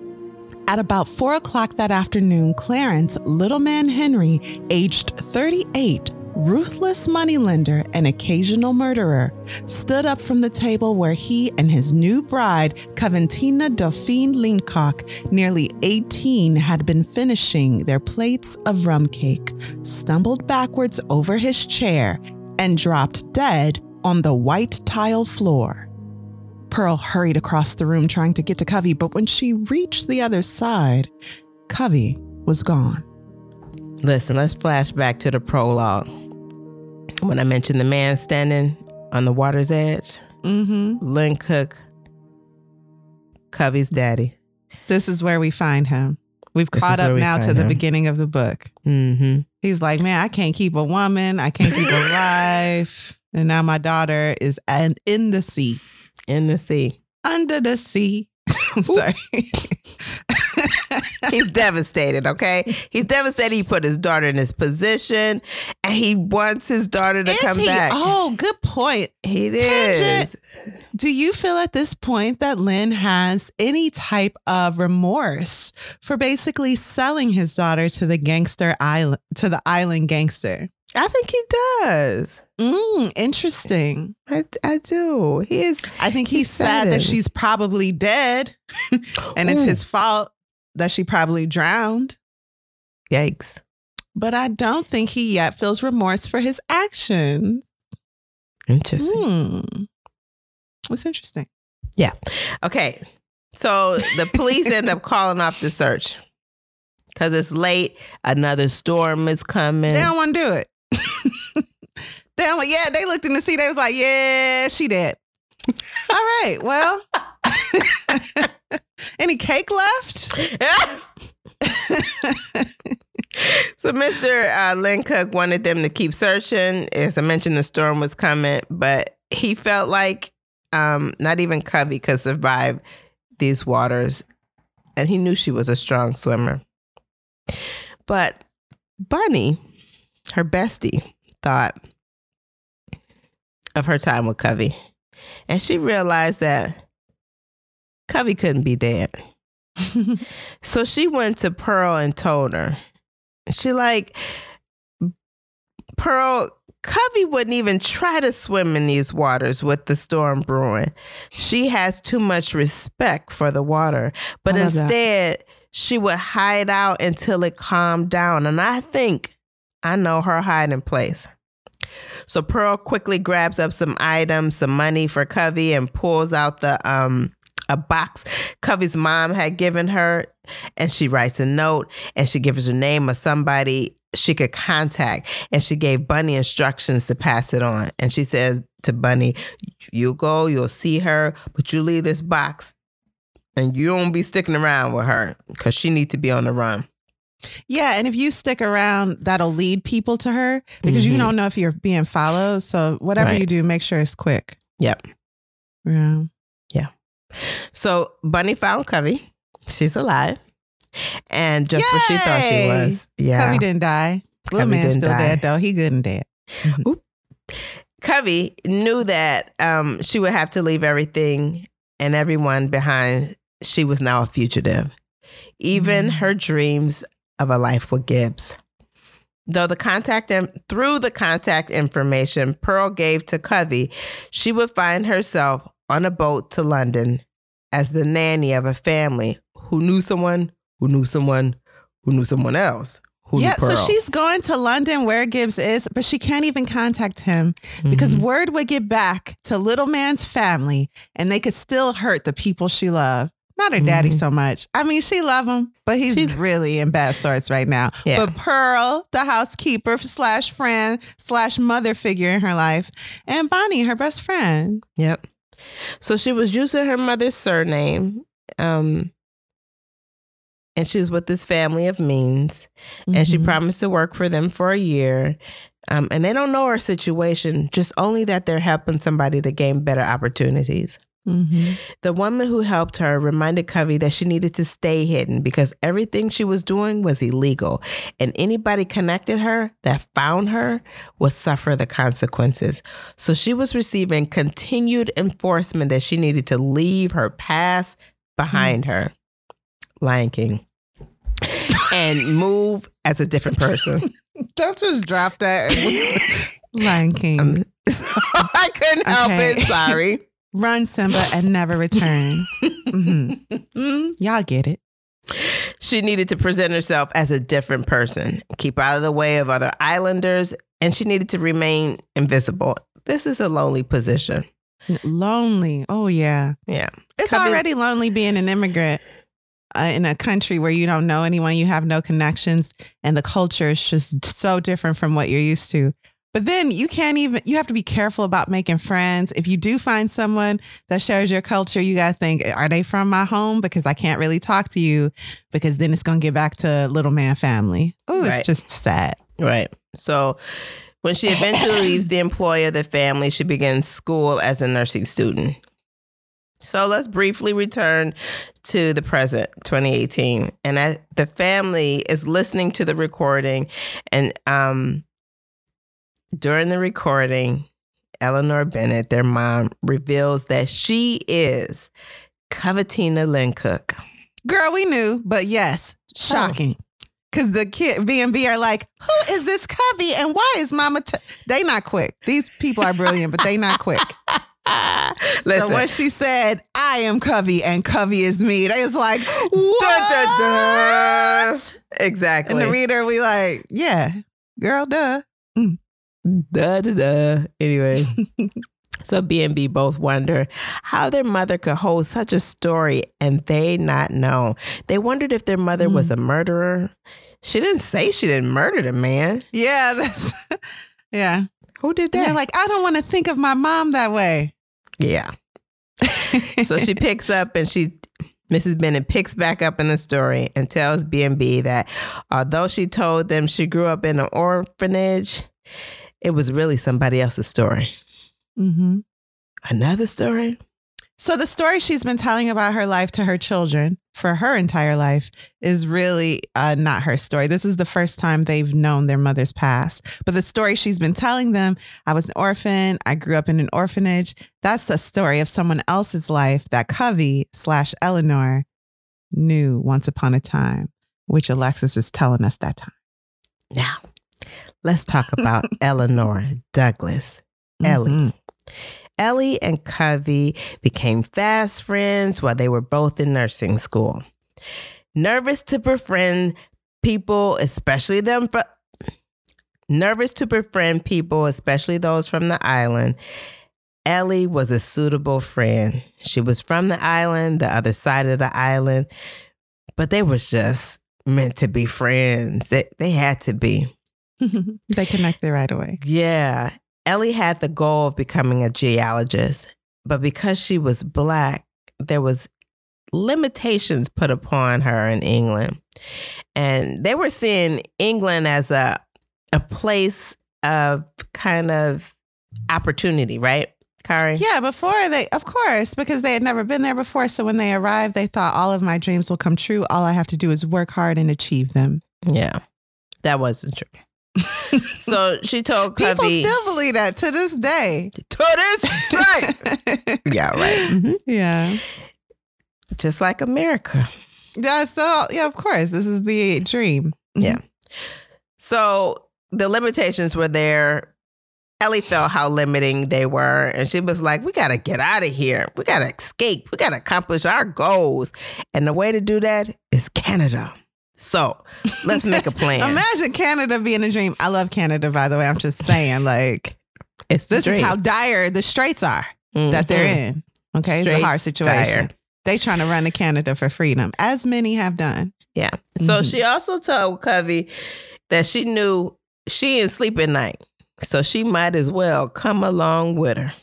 At about four o'clock that afternoon, Clarence, little man Henry, aged 38, ruthless moneylender and occasional murderer, stood up from the table where he and his new bride, Coventina Dauphine Lyncook, nearly 18, had been finishing their plates of rum cake, stumbled backwards over his chair, and dropped dead on the white tile floor. Pearl hurried across the room trying to get to Covey, but when she reached the other side, Covey was gone. Listen, let's flash back to the prologue when I mentioned the man standing on the water's edge, Mm-hmm. Lyncook, Covey's daddy. This is where we find him. We've This caught up we now to find the beginning of the book. Mm-hmm. He's like, man, I can't keep a woman. I can't keep a <laughs> wife. And now my daughter is and in the sea, In the sea. under the sea. <laughs> I'm sorry. <laughs> He's devastated, okay? He's devastated he put his daughter in this position and he wants his daughter to Is come he? back. Oh, good point. he is. Do you feel at this point that Lynn has any type of remorse for basically selling his daughter to the gangster island to the island gangster? I think he does. Mm, interesting. I, I do. He is. I think he's, He's sad that she's probably dead <laughs> and it's Ooh. his fault that she probably drowned. Yikes. But I don't think he yet feels remorse for his actions. Interesting. Hmm. What's interesting? Yeah. Okay. So the police end up calling off the search because it's late. Another storm is coming. They don't want to do it. They don't, want- yeah, they looked in the sea. They was like, yeah, she did. <laughs> All right. Well, <laughs> any cake left? <laughs> so Mr. Uh, Lyncook wanted them to keep searching. As I mentioned, the storm was coming, but he felt like um, not even Covey could survive these waters, and he knew she was a strong swimmer. But Bunny, her bestie, thought of her time with Covey, and she realized that Covey couldn't be dead. <laughs> So she went to Pearl and told her. She like Pearl Covey wouldn't even try to swim in these waters with the storm brewing. She has too much respect for the water. But I love that. instead, she would hide out until it calmed down. And I think I know her hiding place. So Pearl quickly grabs up some items, some money for Covey, and pulls out the um a box Covey's mom had given her, and she writes a note and she gives her name of somebody she could contact, and she gave Bunny instructions to pass it on. And she says to Bunny, "You go, you'll see her, but you leave this box." And you don't be sticking around with her because she needs to be on the run. Yeah. And if you stick around, that'll lead people to her because you Mhm. don't know if you're being followed. So whatever Right. you do, make sure it's quick. Yep. Yeah. Yeah. So Bunny found Covey. She's alive. And just what she thought she was. Yeah. Covey didn't die. Little Covey man's didn't still die. dead though. He good and dead. Oop. Covey knew that um, she would have to leave everything and everyone behind. She was now a fugitive. Even Mm. her dreams of a life with Gibbs. Though the contact in- through the contact information Pearl gave to Covey, she would find herself on a boat to London as the nanny of a family who knew someone, who knew someone, who knew someone else. Who yeah, so she's going to London where Gibbs is, but she can't even contact him because Mhm. word would get back to little man's family and they could still hurt the people she loved. Not her daddy Mhm. so much. I mean, she love him, but he's She- really in bad sorts right now. Yeah. But Pearl, the housekeeper slash friend slash mother figure in her life, and Bonnie, her best friend. Yep. So she was using her mother's surname. Um, and she was with this family of means. And she Mhm. promised to work for them for a year. Um, and they don't know her situation, just only that they're helping somebody to gain better opportunities. Mhm. The woman who helped her reminded Covey that she needed to stay hidden because everything she was doing was illegal. And anybody connected her that found her would suffer the consequences. So she was receiving continued enforcement that she needed to leave her past behind her. Lion King, and move as a different person. <laughs> Don't just drop that. <laughs> Lion King. Um, <laughs> I couldn't help Okay. it. Sorry. Run, Simba, and never return. Mhm. <laughs> Y'all get it. She needed to present herself as a different person, keep out of the way of other islanders, and she needed to remain invisible. This is a lonely position. Lonely. Oh, yeah. Yeah. It's Come in- already lonely being an immigrant uh, in a country where you don't know anyone, you have no connections, and the culture is just so different from what you're used to. But then you can't even, you have to be careful about making friends. If you do find someone that shares your culture, you got to think, are they from my home? Because I can't really talk to you because then it's going to get back to little man family. Oh, Right. it's just sad. Right. So when she eventually leaves the employer, the family, she begins school as a nursing student. So let's briefly return to the present, 2018. And I, the family is listening to the recording. And um, during the recording, Eleanor Bennett, their mom, reveals that she is Coventina Lyncook. Girl, we knew, but yes, shocking. Cause the kid V and V are like, who is this Covey and why is Mama? T-? They not quick. These people are brilliant, but they not quick. <laughs> So Listen, when she said, "I am Covey and Covey is me," they was like, "What?" Dun, dun, dun. Exactly. And the reader, we like, "Yeah, girl, duh." Mm. Da da da. Anyway, <laughs> so B and B both wonder how their mother could hold such a story and they not know. They wondered if their mother was hmm. a murderer. She didn't say she didn't murder the man. Yeah, that's, <laughs> yeah. Who did that? they're like, "I don't want to think of my mom that way." yeah. <laughs> so she picks up and she Mrs. Bennett picks back up in the story and tells B&B that although she told them she grew up in an orphanage, it was really somebody else's story. hmm Another story? So the story she's been telling about her life to her children for her entire life is really uh, not her story. This is the first time they've known their mother's past. But the story she's been telling them, I was an orphan, I grew up in an orphanage. That's a story of someone else's life that Covey slash Eleanor knew once upon a time, which Alexis is telling us that time. Now, let's talk about <laughs> Eleanor Douglas. Ellie. Mhm. Ellie and Covey became fast friends while they were both in nursing school. Nervous to befriend people, especially them from nervous to befriend people, especially those from the island. Ellie was a suitable friend. She was from the island, the other side of the island, but they was just meant to be friends. They had to be. <laughs> they connected right away. Yeah. Ellie had the goal of becoming a geologist, but because she was black, there was limitations put upon her in England. And they were seeing England as a a place of kind of opportunity, right? Kari? Yeah, before they, of course, because they had never been there before. So when they arrived, they thought all of my dreams will come true. All I have to do is work hard and achieve them. Yeah. That wasn't true. <laughs> So she told People still believe that to this day. to this day. <laughs> yeah, right. Mhm. yeah. Just like America. Yeah. So, yeah, of course, this is the dream. Yeah. So the limitations were there. Ellie felt how limiting they were, and she was like, "We got to get out of here. We got to escape. We got to accomplish our goals." And the way to do that is Canada. So let's make a plan. <laughs> Imagine Canada being a dream. I love Canada, by the way. I'm just saying, like, it's this is how dire the straits are that they're Mhm. in. Okay. it's a hard situation. dire. They trying to run to Canada for freedom, as many have done. Yeah. So Mhm. she also told Covey that she knew she didn't sleep at night, so she might as well come along with her.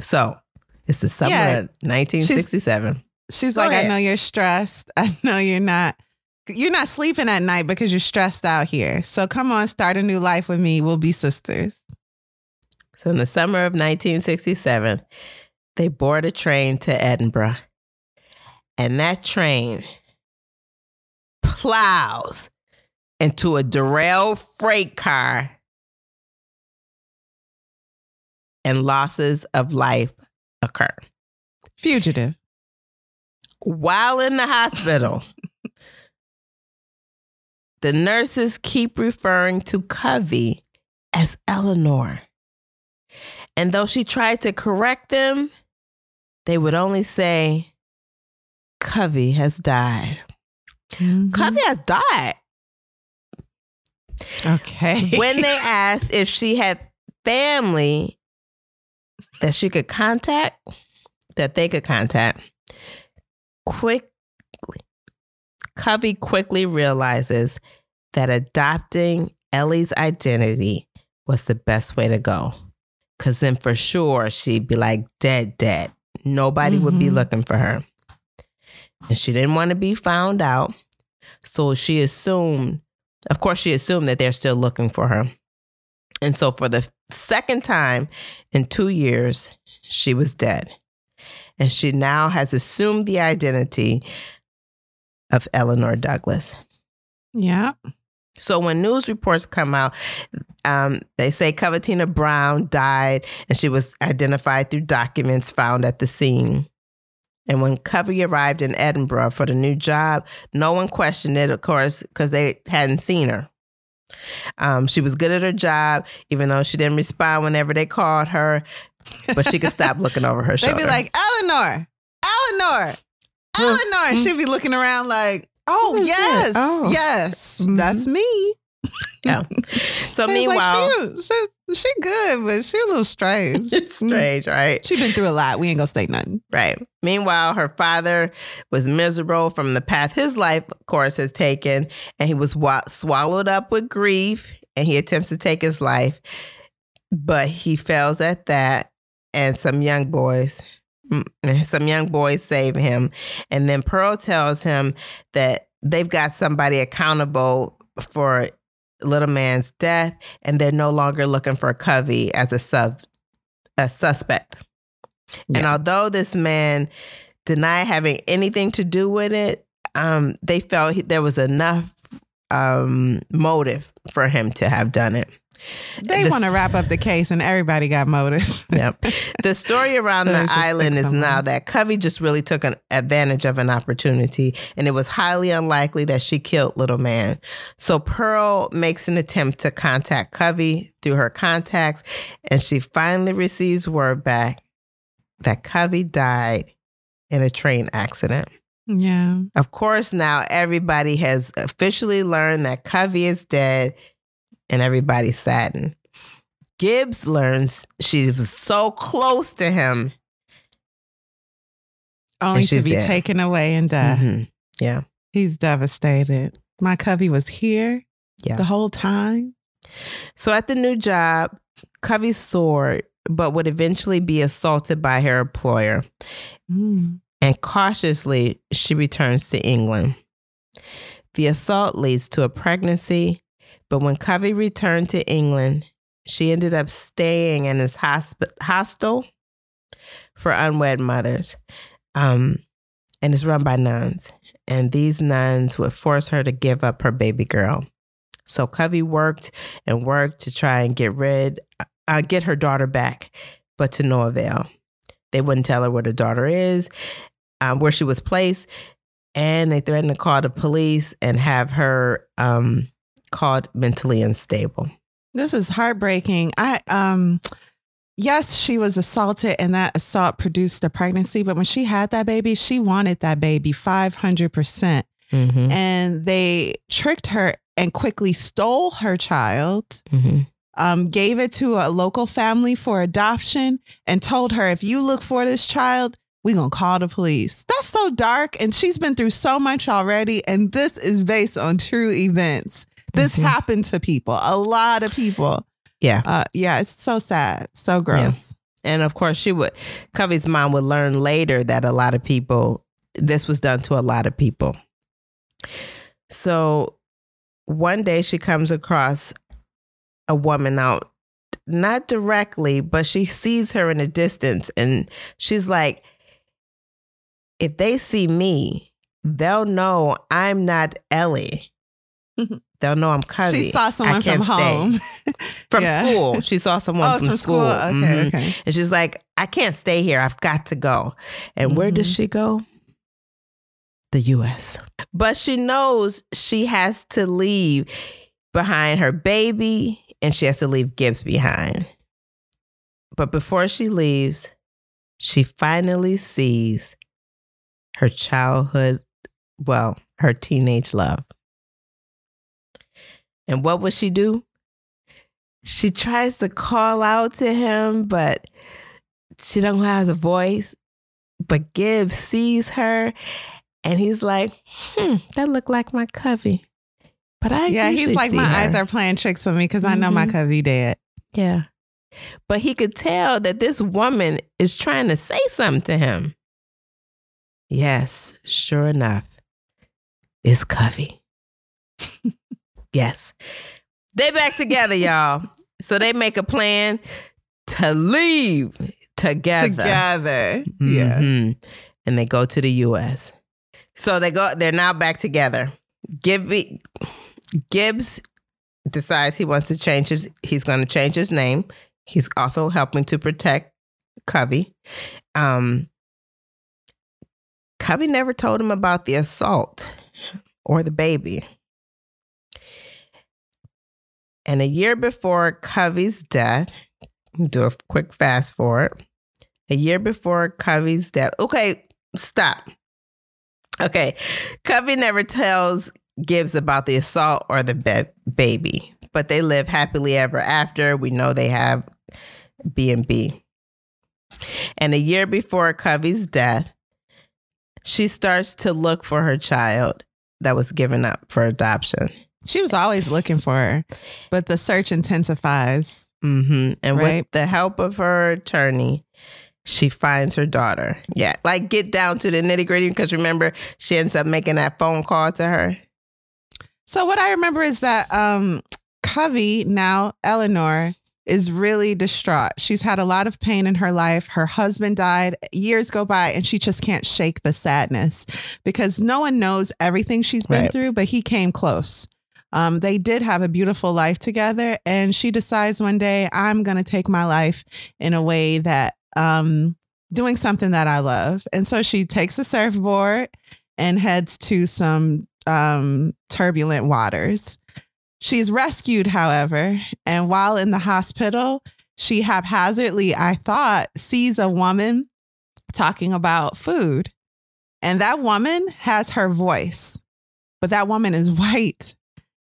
So it's the summer Yeah. of 1967. She's Go like, I know you're stressed. <laughs> I know you're not. You're not sleeping at night because you're stressed out here. So come on, start a new life with me. We'll be sisters. So in the summer of 1967, they board a train to Edinburgh. And that train plows into a derailed freight car and losses of life occur. Fugitive. While in the hospital, the nurses keep referring to Covey as Eleanor. And though she tried to correct them, they would only say, Covey has died. Mhm. Covey has died. Okay. When they <laughs> asked if she had family that she could contact, that they could contact, quickly, Covey quickly realizes that adopting Ellie's identity was the best way to go. Cause then for sure she'd be like dead, dead. Nobody would be Mhm. looking for her. And she didn't want to be found out. So she assumed, of course, she assumed that they're still looking for her. And so for the second time in two years, she was dead. And she now has assumed the identity of Eleanor Douglas. yeah. So when news reports come out, um, they say Coventina Brown died and she was identified through documents found at the scene. And when Covey arrived in Edinburgh for the new job, no one questioned it, of course, because they hadn't seen her. Um, she was good at her job, even though she didn't respond whenever they called her, but she could stop looking over her <laughs> shoulder. They'd be like, Eleanor, Eleanor, Eleanor. And she'd be looking around like, oh, yes. Oh. yes, Mhm. that's me. yeah. So meanwhile, like, she, she, she good, but she a little strange. it's <laughs> strange, right? She been through a lot. We ain't gonna say nothing. Right. Meanwhile, her father was miserable from the path his life, of course, has taken, and he was wa- swallowed up with grief, and he attempts to take his life, but he fails at that, and some young boys, mm, some young boys save him, and then Pearl tells him that they've got somebody accountable for little man's death, and they're no longer looking for Covey as a sub, a suspect. And although this man denied having anything to do with it, um, they felt he, there was enough um, motive for him to have done it. They This- want to wrap up the case, and everybody got motive. Yep. <laughs> the story around So the island is now that Covey just really took an advantage of an opportunity, and it was highly unlikely that she killed Little Man. So Pearl makes an attempt to contact Covey through her contacts, and she finally receives word back that Covey died in a train accident. yeah. Of course, now everybody has officially learned that Covey is dead and everybody's saddened. Gibbs learns she was so close to him. Only to be dead. taken away and die. Mhm. Yeah. He's devastated. My cubby was here Yeah. the whole time. So at the new job, Covey soared, but would eventually be assaulted by her employer. Mm. And cautiously, she returns to England. The assault leads to a pregnancy, but when Covey returned to England, she ended up staying in his hosp- hostel for unwed mothers. Um, and it's run by nuns. And these nuns would force her to give up her baby girl. So Covey worked and worked to try and get rid, uh, get her daughter back, but to no avail. They wouldn't tell her where the daughter is, um, where she was placed, and they threatened to call the police and have her um, called mentally unstable. This is heartbreaking. I um yes, she was assaulted and that assault produced a pregnancy, but when she had that baby, she wanted that baby 500%. Mm-hmm. And they tricked her and quickly stole her child. Mm-hmm. um, gave it to a local family for adoption and told her, if you look for this child, we're going to call the police. That's so dark. And she's been through so much already. And this is based on true events. This Mhm. happened to people, a lot of people. Yeah. Uh, yeah, it's so sad, so gross. And of course, she would, Covey's mom would learn later that a lot of people, this was done to a lot of people. So one day she comes across a woman out, not directly, but she sees her in the distance and she's like, if they see me, they'll know I'm not Ellie. <laughs> they'll know I'm Covey. She saw someone from stay." home. <laughs> From Yeah. school. <laughs> She saw someone oh, from, from school. school. Okay, Mhm. okay. And she's like, I can't stay here. I've got to go. And where does Mhm. she go? the US. But she knows she has to leave behind her baby and she has to leave Gibbs behind. But before she leaves, she finally sees her childhood, well, her teenage love. And what would she do? She tries to call out to him, but she don't have the voice. But Gibbs sees her and he's like, hmm, that looked like my covey. But I Yeah, he's like, my her." eyes are playing tricks on me because I know my Mhm. covey dead. Yeah. But he could tell that this woman is trying to say something to him. Yes, sure enough, it's Covey. <laughs> yes. They back together, y'all. So they make a plan to leave together. Together. Yeah. Mhm. And they go to the US. So they go they're now back together. Gibby, Gibbs decides he wants to change his he's going to change his name. He's also helping to protect Covey. Um Covey never told him about the assault or the baby. And a year before Covey's death, do a quick fast forward. A year before Covey's death. Okay, stop. Okay. Covey never tells Gibbs about the assault or the ba- baby, but they live happily ever after. We know they have B&B. And a year before Covey's death, she starts to look for her child that was given up for adoption. She was always looking for her, but the search intensifies. hmm And with the help of her attorney, she finds her daughter. Yeah, like get down to the nitty gritty because remember, she ends up making that phone call to her. So what I remember is that um Covey, now Eleanor, is really distraught. She's had a lot of pain in her life. Her husband died, years go by, and she just can't shake the sadness because no one knows everything she's been Right. through, but he came close. Um, they did have a beautiful life together, and she decides one day, I'm going to take my life in a way that um, doing something that I love. And so she takes a surfboard and heads to some um, turbulent waters. She's rescued, however, and while in the hospital, she haphazardly, I thought, sees a woman talking about food. And that woman has her voice, but that woman is <laughs> white.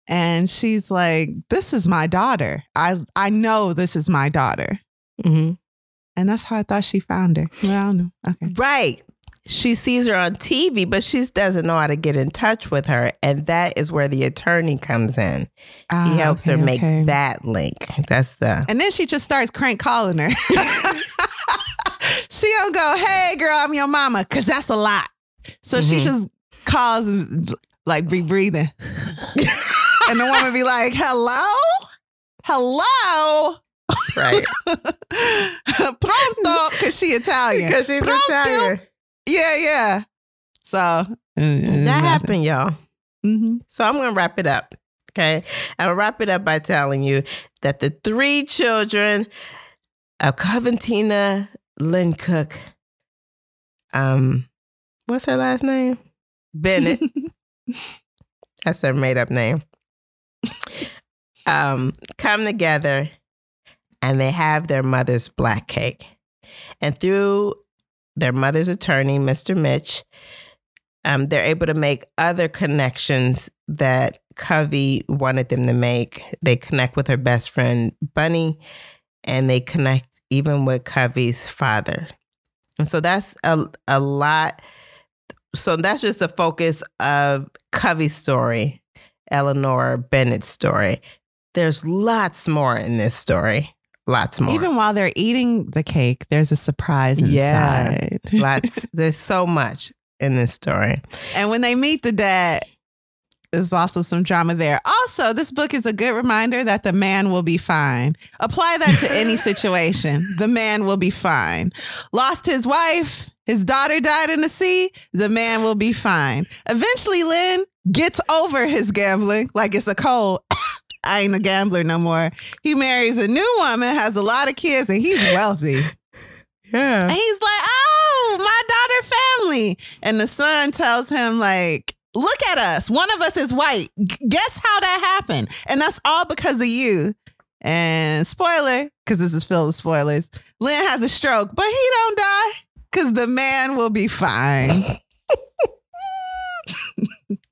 And she's like, This is my daughter. I, I know this is my daughter. Mm-hmm. And that's how I thought she found her. Well, I don't know. Okay. Right. She sees her on TV, but she doesn't know how to get in touch with her. And that is where the attorney comes in. He Ah, helps okay, her make okay. that link. That's the. And then she just starts crank calling her. <laughs> she don't go, hey girl, I'm your mama, because that's a lot. So she Mhm. just calls like be breathing. <laughs> and the woman be like, hello? Hello? Right. <laughs> Pronto, because she Italian. <laughs> Because she's Pronto. Italian. Yeah, yeah. So uh, That happened, y'all. hmm So I'm going to wrap it up. Okay. I'll wrap it up by telling you that the three children of Coventina Lyncook, um, what's her last name? Bennett. <laughs> That's her made up name. <laughs> Um, come together and they have their mother's black cake. And through their mother's attorney, Mr. Mitch, um, they're able to make other connections that Covey wanted them to make. They connect with her best friend, Bunny, and they connect even with Covey's father. And so that's a, a lot. So that's just the focus of Covey's story, Eleanor Bennett's story. There's lots more in this story. Lots more. Even while they're eating the cake, there's a surprise Yeah. inside. <laughs> lots. There's so much in this story. And when they meet the dad, there's also some drama there. Also, this book is a good reminder that the man will be fine. Apply that to any <laughs> situation. The man will be fine. Lost his wife, his daughter died in the sea, the man will be fine. Eventually, Lynn gets over his gambling like it's a cold. <coughs> I ain't a gambler no more. He marries a new woman, has a lot of kids, and he's wealthy. <laughs> Yeah. And he's like, oh, my daughter family. And the son tells him, like, look at us. One of us is white. Guess how that happened? And that's all because of you. And spoiler, because this is filled with spoilers, Lynn has a stroke, but he don't die because the man will be fine. <laughs>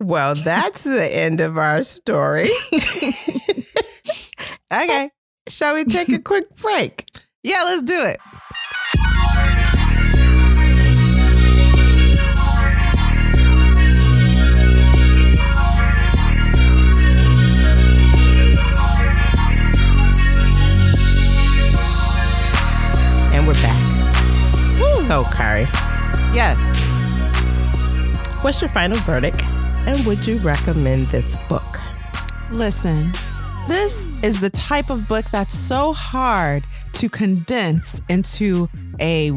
Well, that's the end of our story. <laughs> okay. Shall we take a quick break? Yeah, let's do it. And we're back. Woo. So, Kari, Yes. What's your final verdict? And would you recommend this book? Listen, this is the type of book that's so hard to condense into a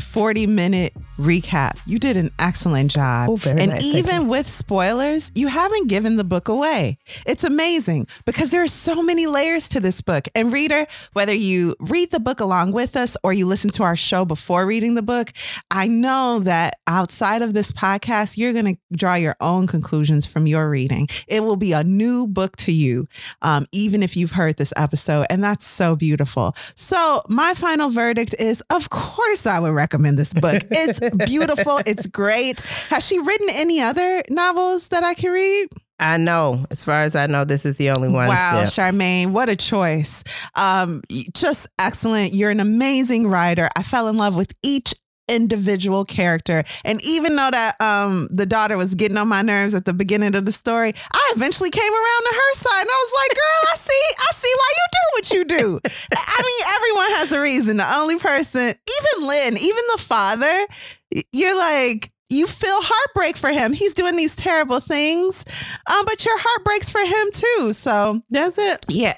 40 minute recap. You did an excellent job. Oh, and nice. Even with spoilers, you haven't given the book away. It's amazing because there are so many layers to this book. And reader, whether you read the book along with us or you listen to our show before reading the book, I know that outside of this podcast, you're going to draw your own conclusions from your reading. It will be a new book to you, um, even if you've heard this episode. And that's so beautiful. So, my final verdict is of course, I would recommend this book. <laughs> It's <laughs> beautiful, it's great. Has she written any other novels that I can read? I know, as far as I know, this is the only one. Wow. Charmaine, what a choice. Um, just excellent. You're an amazing writer. I fell in love with each individual character. And even though that um the daughter was getting on my nerves at the beginning of the story, I eventually came around to her side and I was like, girl, I see, I see why you do what you do. <laughs> I mean, everyone has a reason. The only person, even Lynn, even the father, you're like, you feel heartbreak for him. He's doing these terrible things, um, but your heart breaks for him too. So Does it? yeah.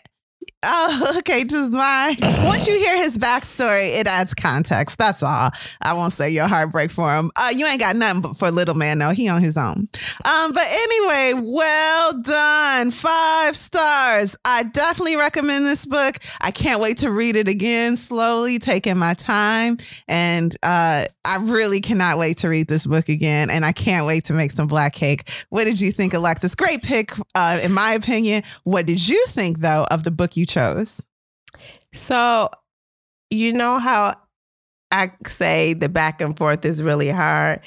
Oh, okay. Just my. <laughs> Once you hear his backstory, it adds context. That's all. I won't say your heartbreak for him. Uh, you ain't got nothing but for little man though. He on his own. Um, but anyway, well done. Five stars. I definitely recommend this book. I can't wait to read it again slowly, taking my time. And uh, I really cannot wait to read this book again. And I can't wait to make some black cake. What did you think, Alexis? Great pick, uh, in my opinion. What did you think though of the book you chose? So, you know how I say the back and forth is really hard?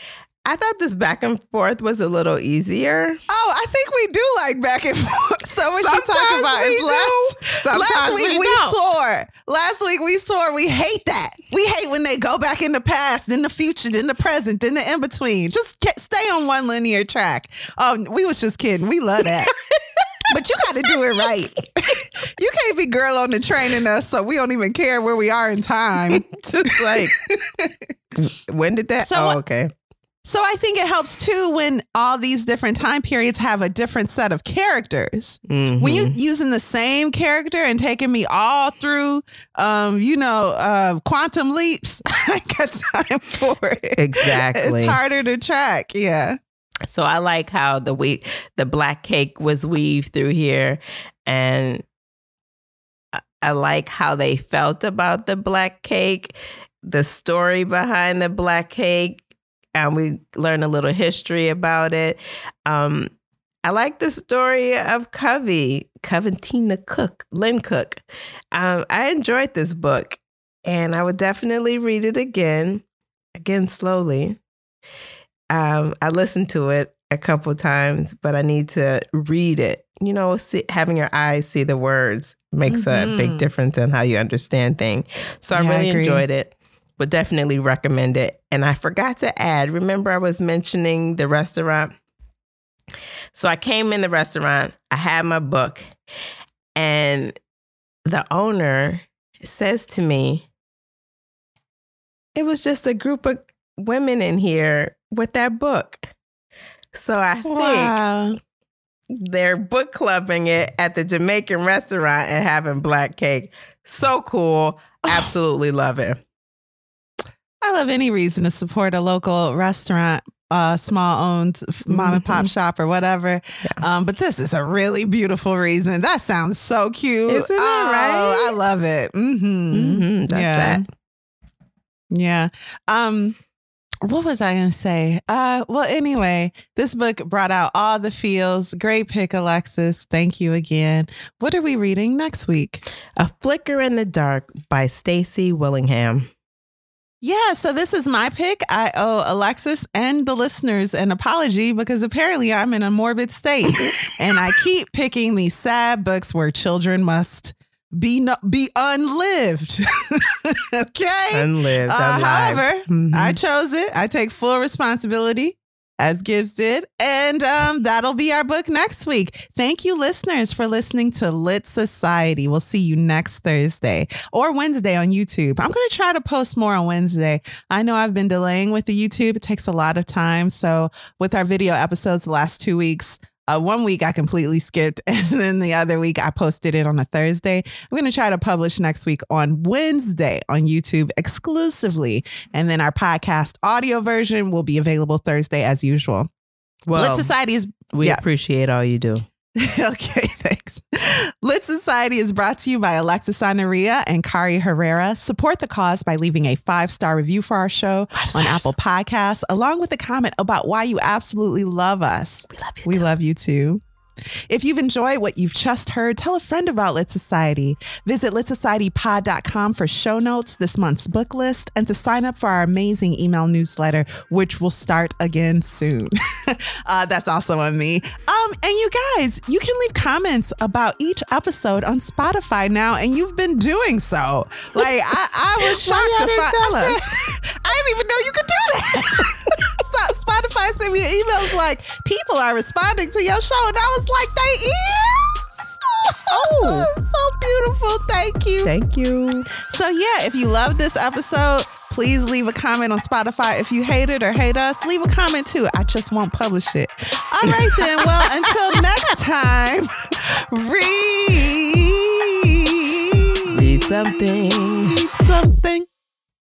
I thought this back and forth was a little easier. Oh, I think we do like back and forth. <laughs> So what you talking Sometimes about we is do. last, last week we we, swore. Last week we swore we hate that. We hate when they go back in the past, then the future, then the present, then the in between. Just stay on one linear track. Um, we was just kidding. We love that. <laughs> But you got to do it right. <laughs> you can't be girl on the train in us, so we don't even care where we are in time. <laughs> Just like, when did that? So oh, okay. So I think it helps too when all these different time periods have a different set of characters. When you Mhm. using the same character and taking me all through, um, you know, uh, quantum leaps, <laughs> I got time for it. Exactly. It's harder to track. Yeah. So I like how the we the black cake was weaved through here, and I- like how they felt about the black cake, the story behind the black cake, and we learn a little history about it. Um, I like the story of Covey, Coventina Cook, Lyncook. Um, I enjoyed this book, and I would definitely read it again, again slowly. Um, I listened to it a couple times, but I need to read it. You know, see, having your eyes see the words makes a big Mhm. difference in how you understand things. So I Yeah, I really agree. enjoyed it. Would definitely recommend it. And I forgot to add. Remember, I was mentioning the restaurant. So I came in the restaurant. I had my book, and the owner says to me, "It was just a group of women in here with that book." So I think Wow. They're book clubbing it at the Jamaican restaurant and having black cake. So cool. <laughs> Absolutely love it. I love any reason to support a local restaurant, uh, small owned mom and pop Mhm. shop or whatever. Um, but this is a really beautiful reason. That sounds so cute. Isn't it, oh, right? I love it. hmm Mhm, that's yeah. that. Yeah. Um, what was I going to say? Uh, well, anyway, this book brought out all the feels. Great pick, Alexis. Thank you again. What are we reading next week? A Flicker in the Dark by Stacy Willingham. Yeah, so this is my pick. I owe Alexis and the listeners an apology because apparently I'm in a morbid state <laughs> and I keep picking these sad books where children must be no, be unlived. <laughs> okay? Unlived. Uh, however, Mhm. I chose it. I take full responsibility as Gibbs did. And um, that'll be our book next week. Thank you, listeners, for listening to Lit Society. We'll see you next Thursday or Wednesday on YouTube. I'm going to try to post more on Wednesday. I know I've been delaying with the YouTube, it takes a lot of time. So, with our video episodes the last two weeks, uh, one week I completely skipped, <laughs> and then the other week I posted it on a Thursday. I'm going to try to publish next week on Wednesday on YouTube exclusively. And then our podcast audio version will be available Thursday as usual. well, Lit Society is we yeah. appreciate all you do. <laughs> okay. Lit Society is brought to you by Alexis Sanaria and Kari Herrera. Support the cause by leaving a five star review for our show on. Apple Podcasts, along with a comment about why you absolutely love us. We love you. We too. love you too. If you've enjoyed what you've just heard, tell a friend about Lit Society. Visit litsocietypod.com for show notes, this month's book list, and to sign up for our amazing email newsletter, which will start again soon. <laughs> uh, that's also on me. Um, and you guys, you can leave comments about each episode on Spotify now, and you've been doing so. Like I, I was <laughs> shocked to find. <laughs> I didn't even know you could do that. Spotify sent me emails like people are responding to your show, and I was like, they is. <laughs> Oh. so beautiful. Thank you. Thank you. So yeah, if you love this episode, please leave a comment on Spotify. If you hate it or hate us, leave a comment too. I just won't publish it. All right then. Well, <laughs> until next time, <laughs> read Read something. Read something.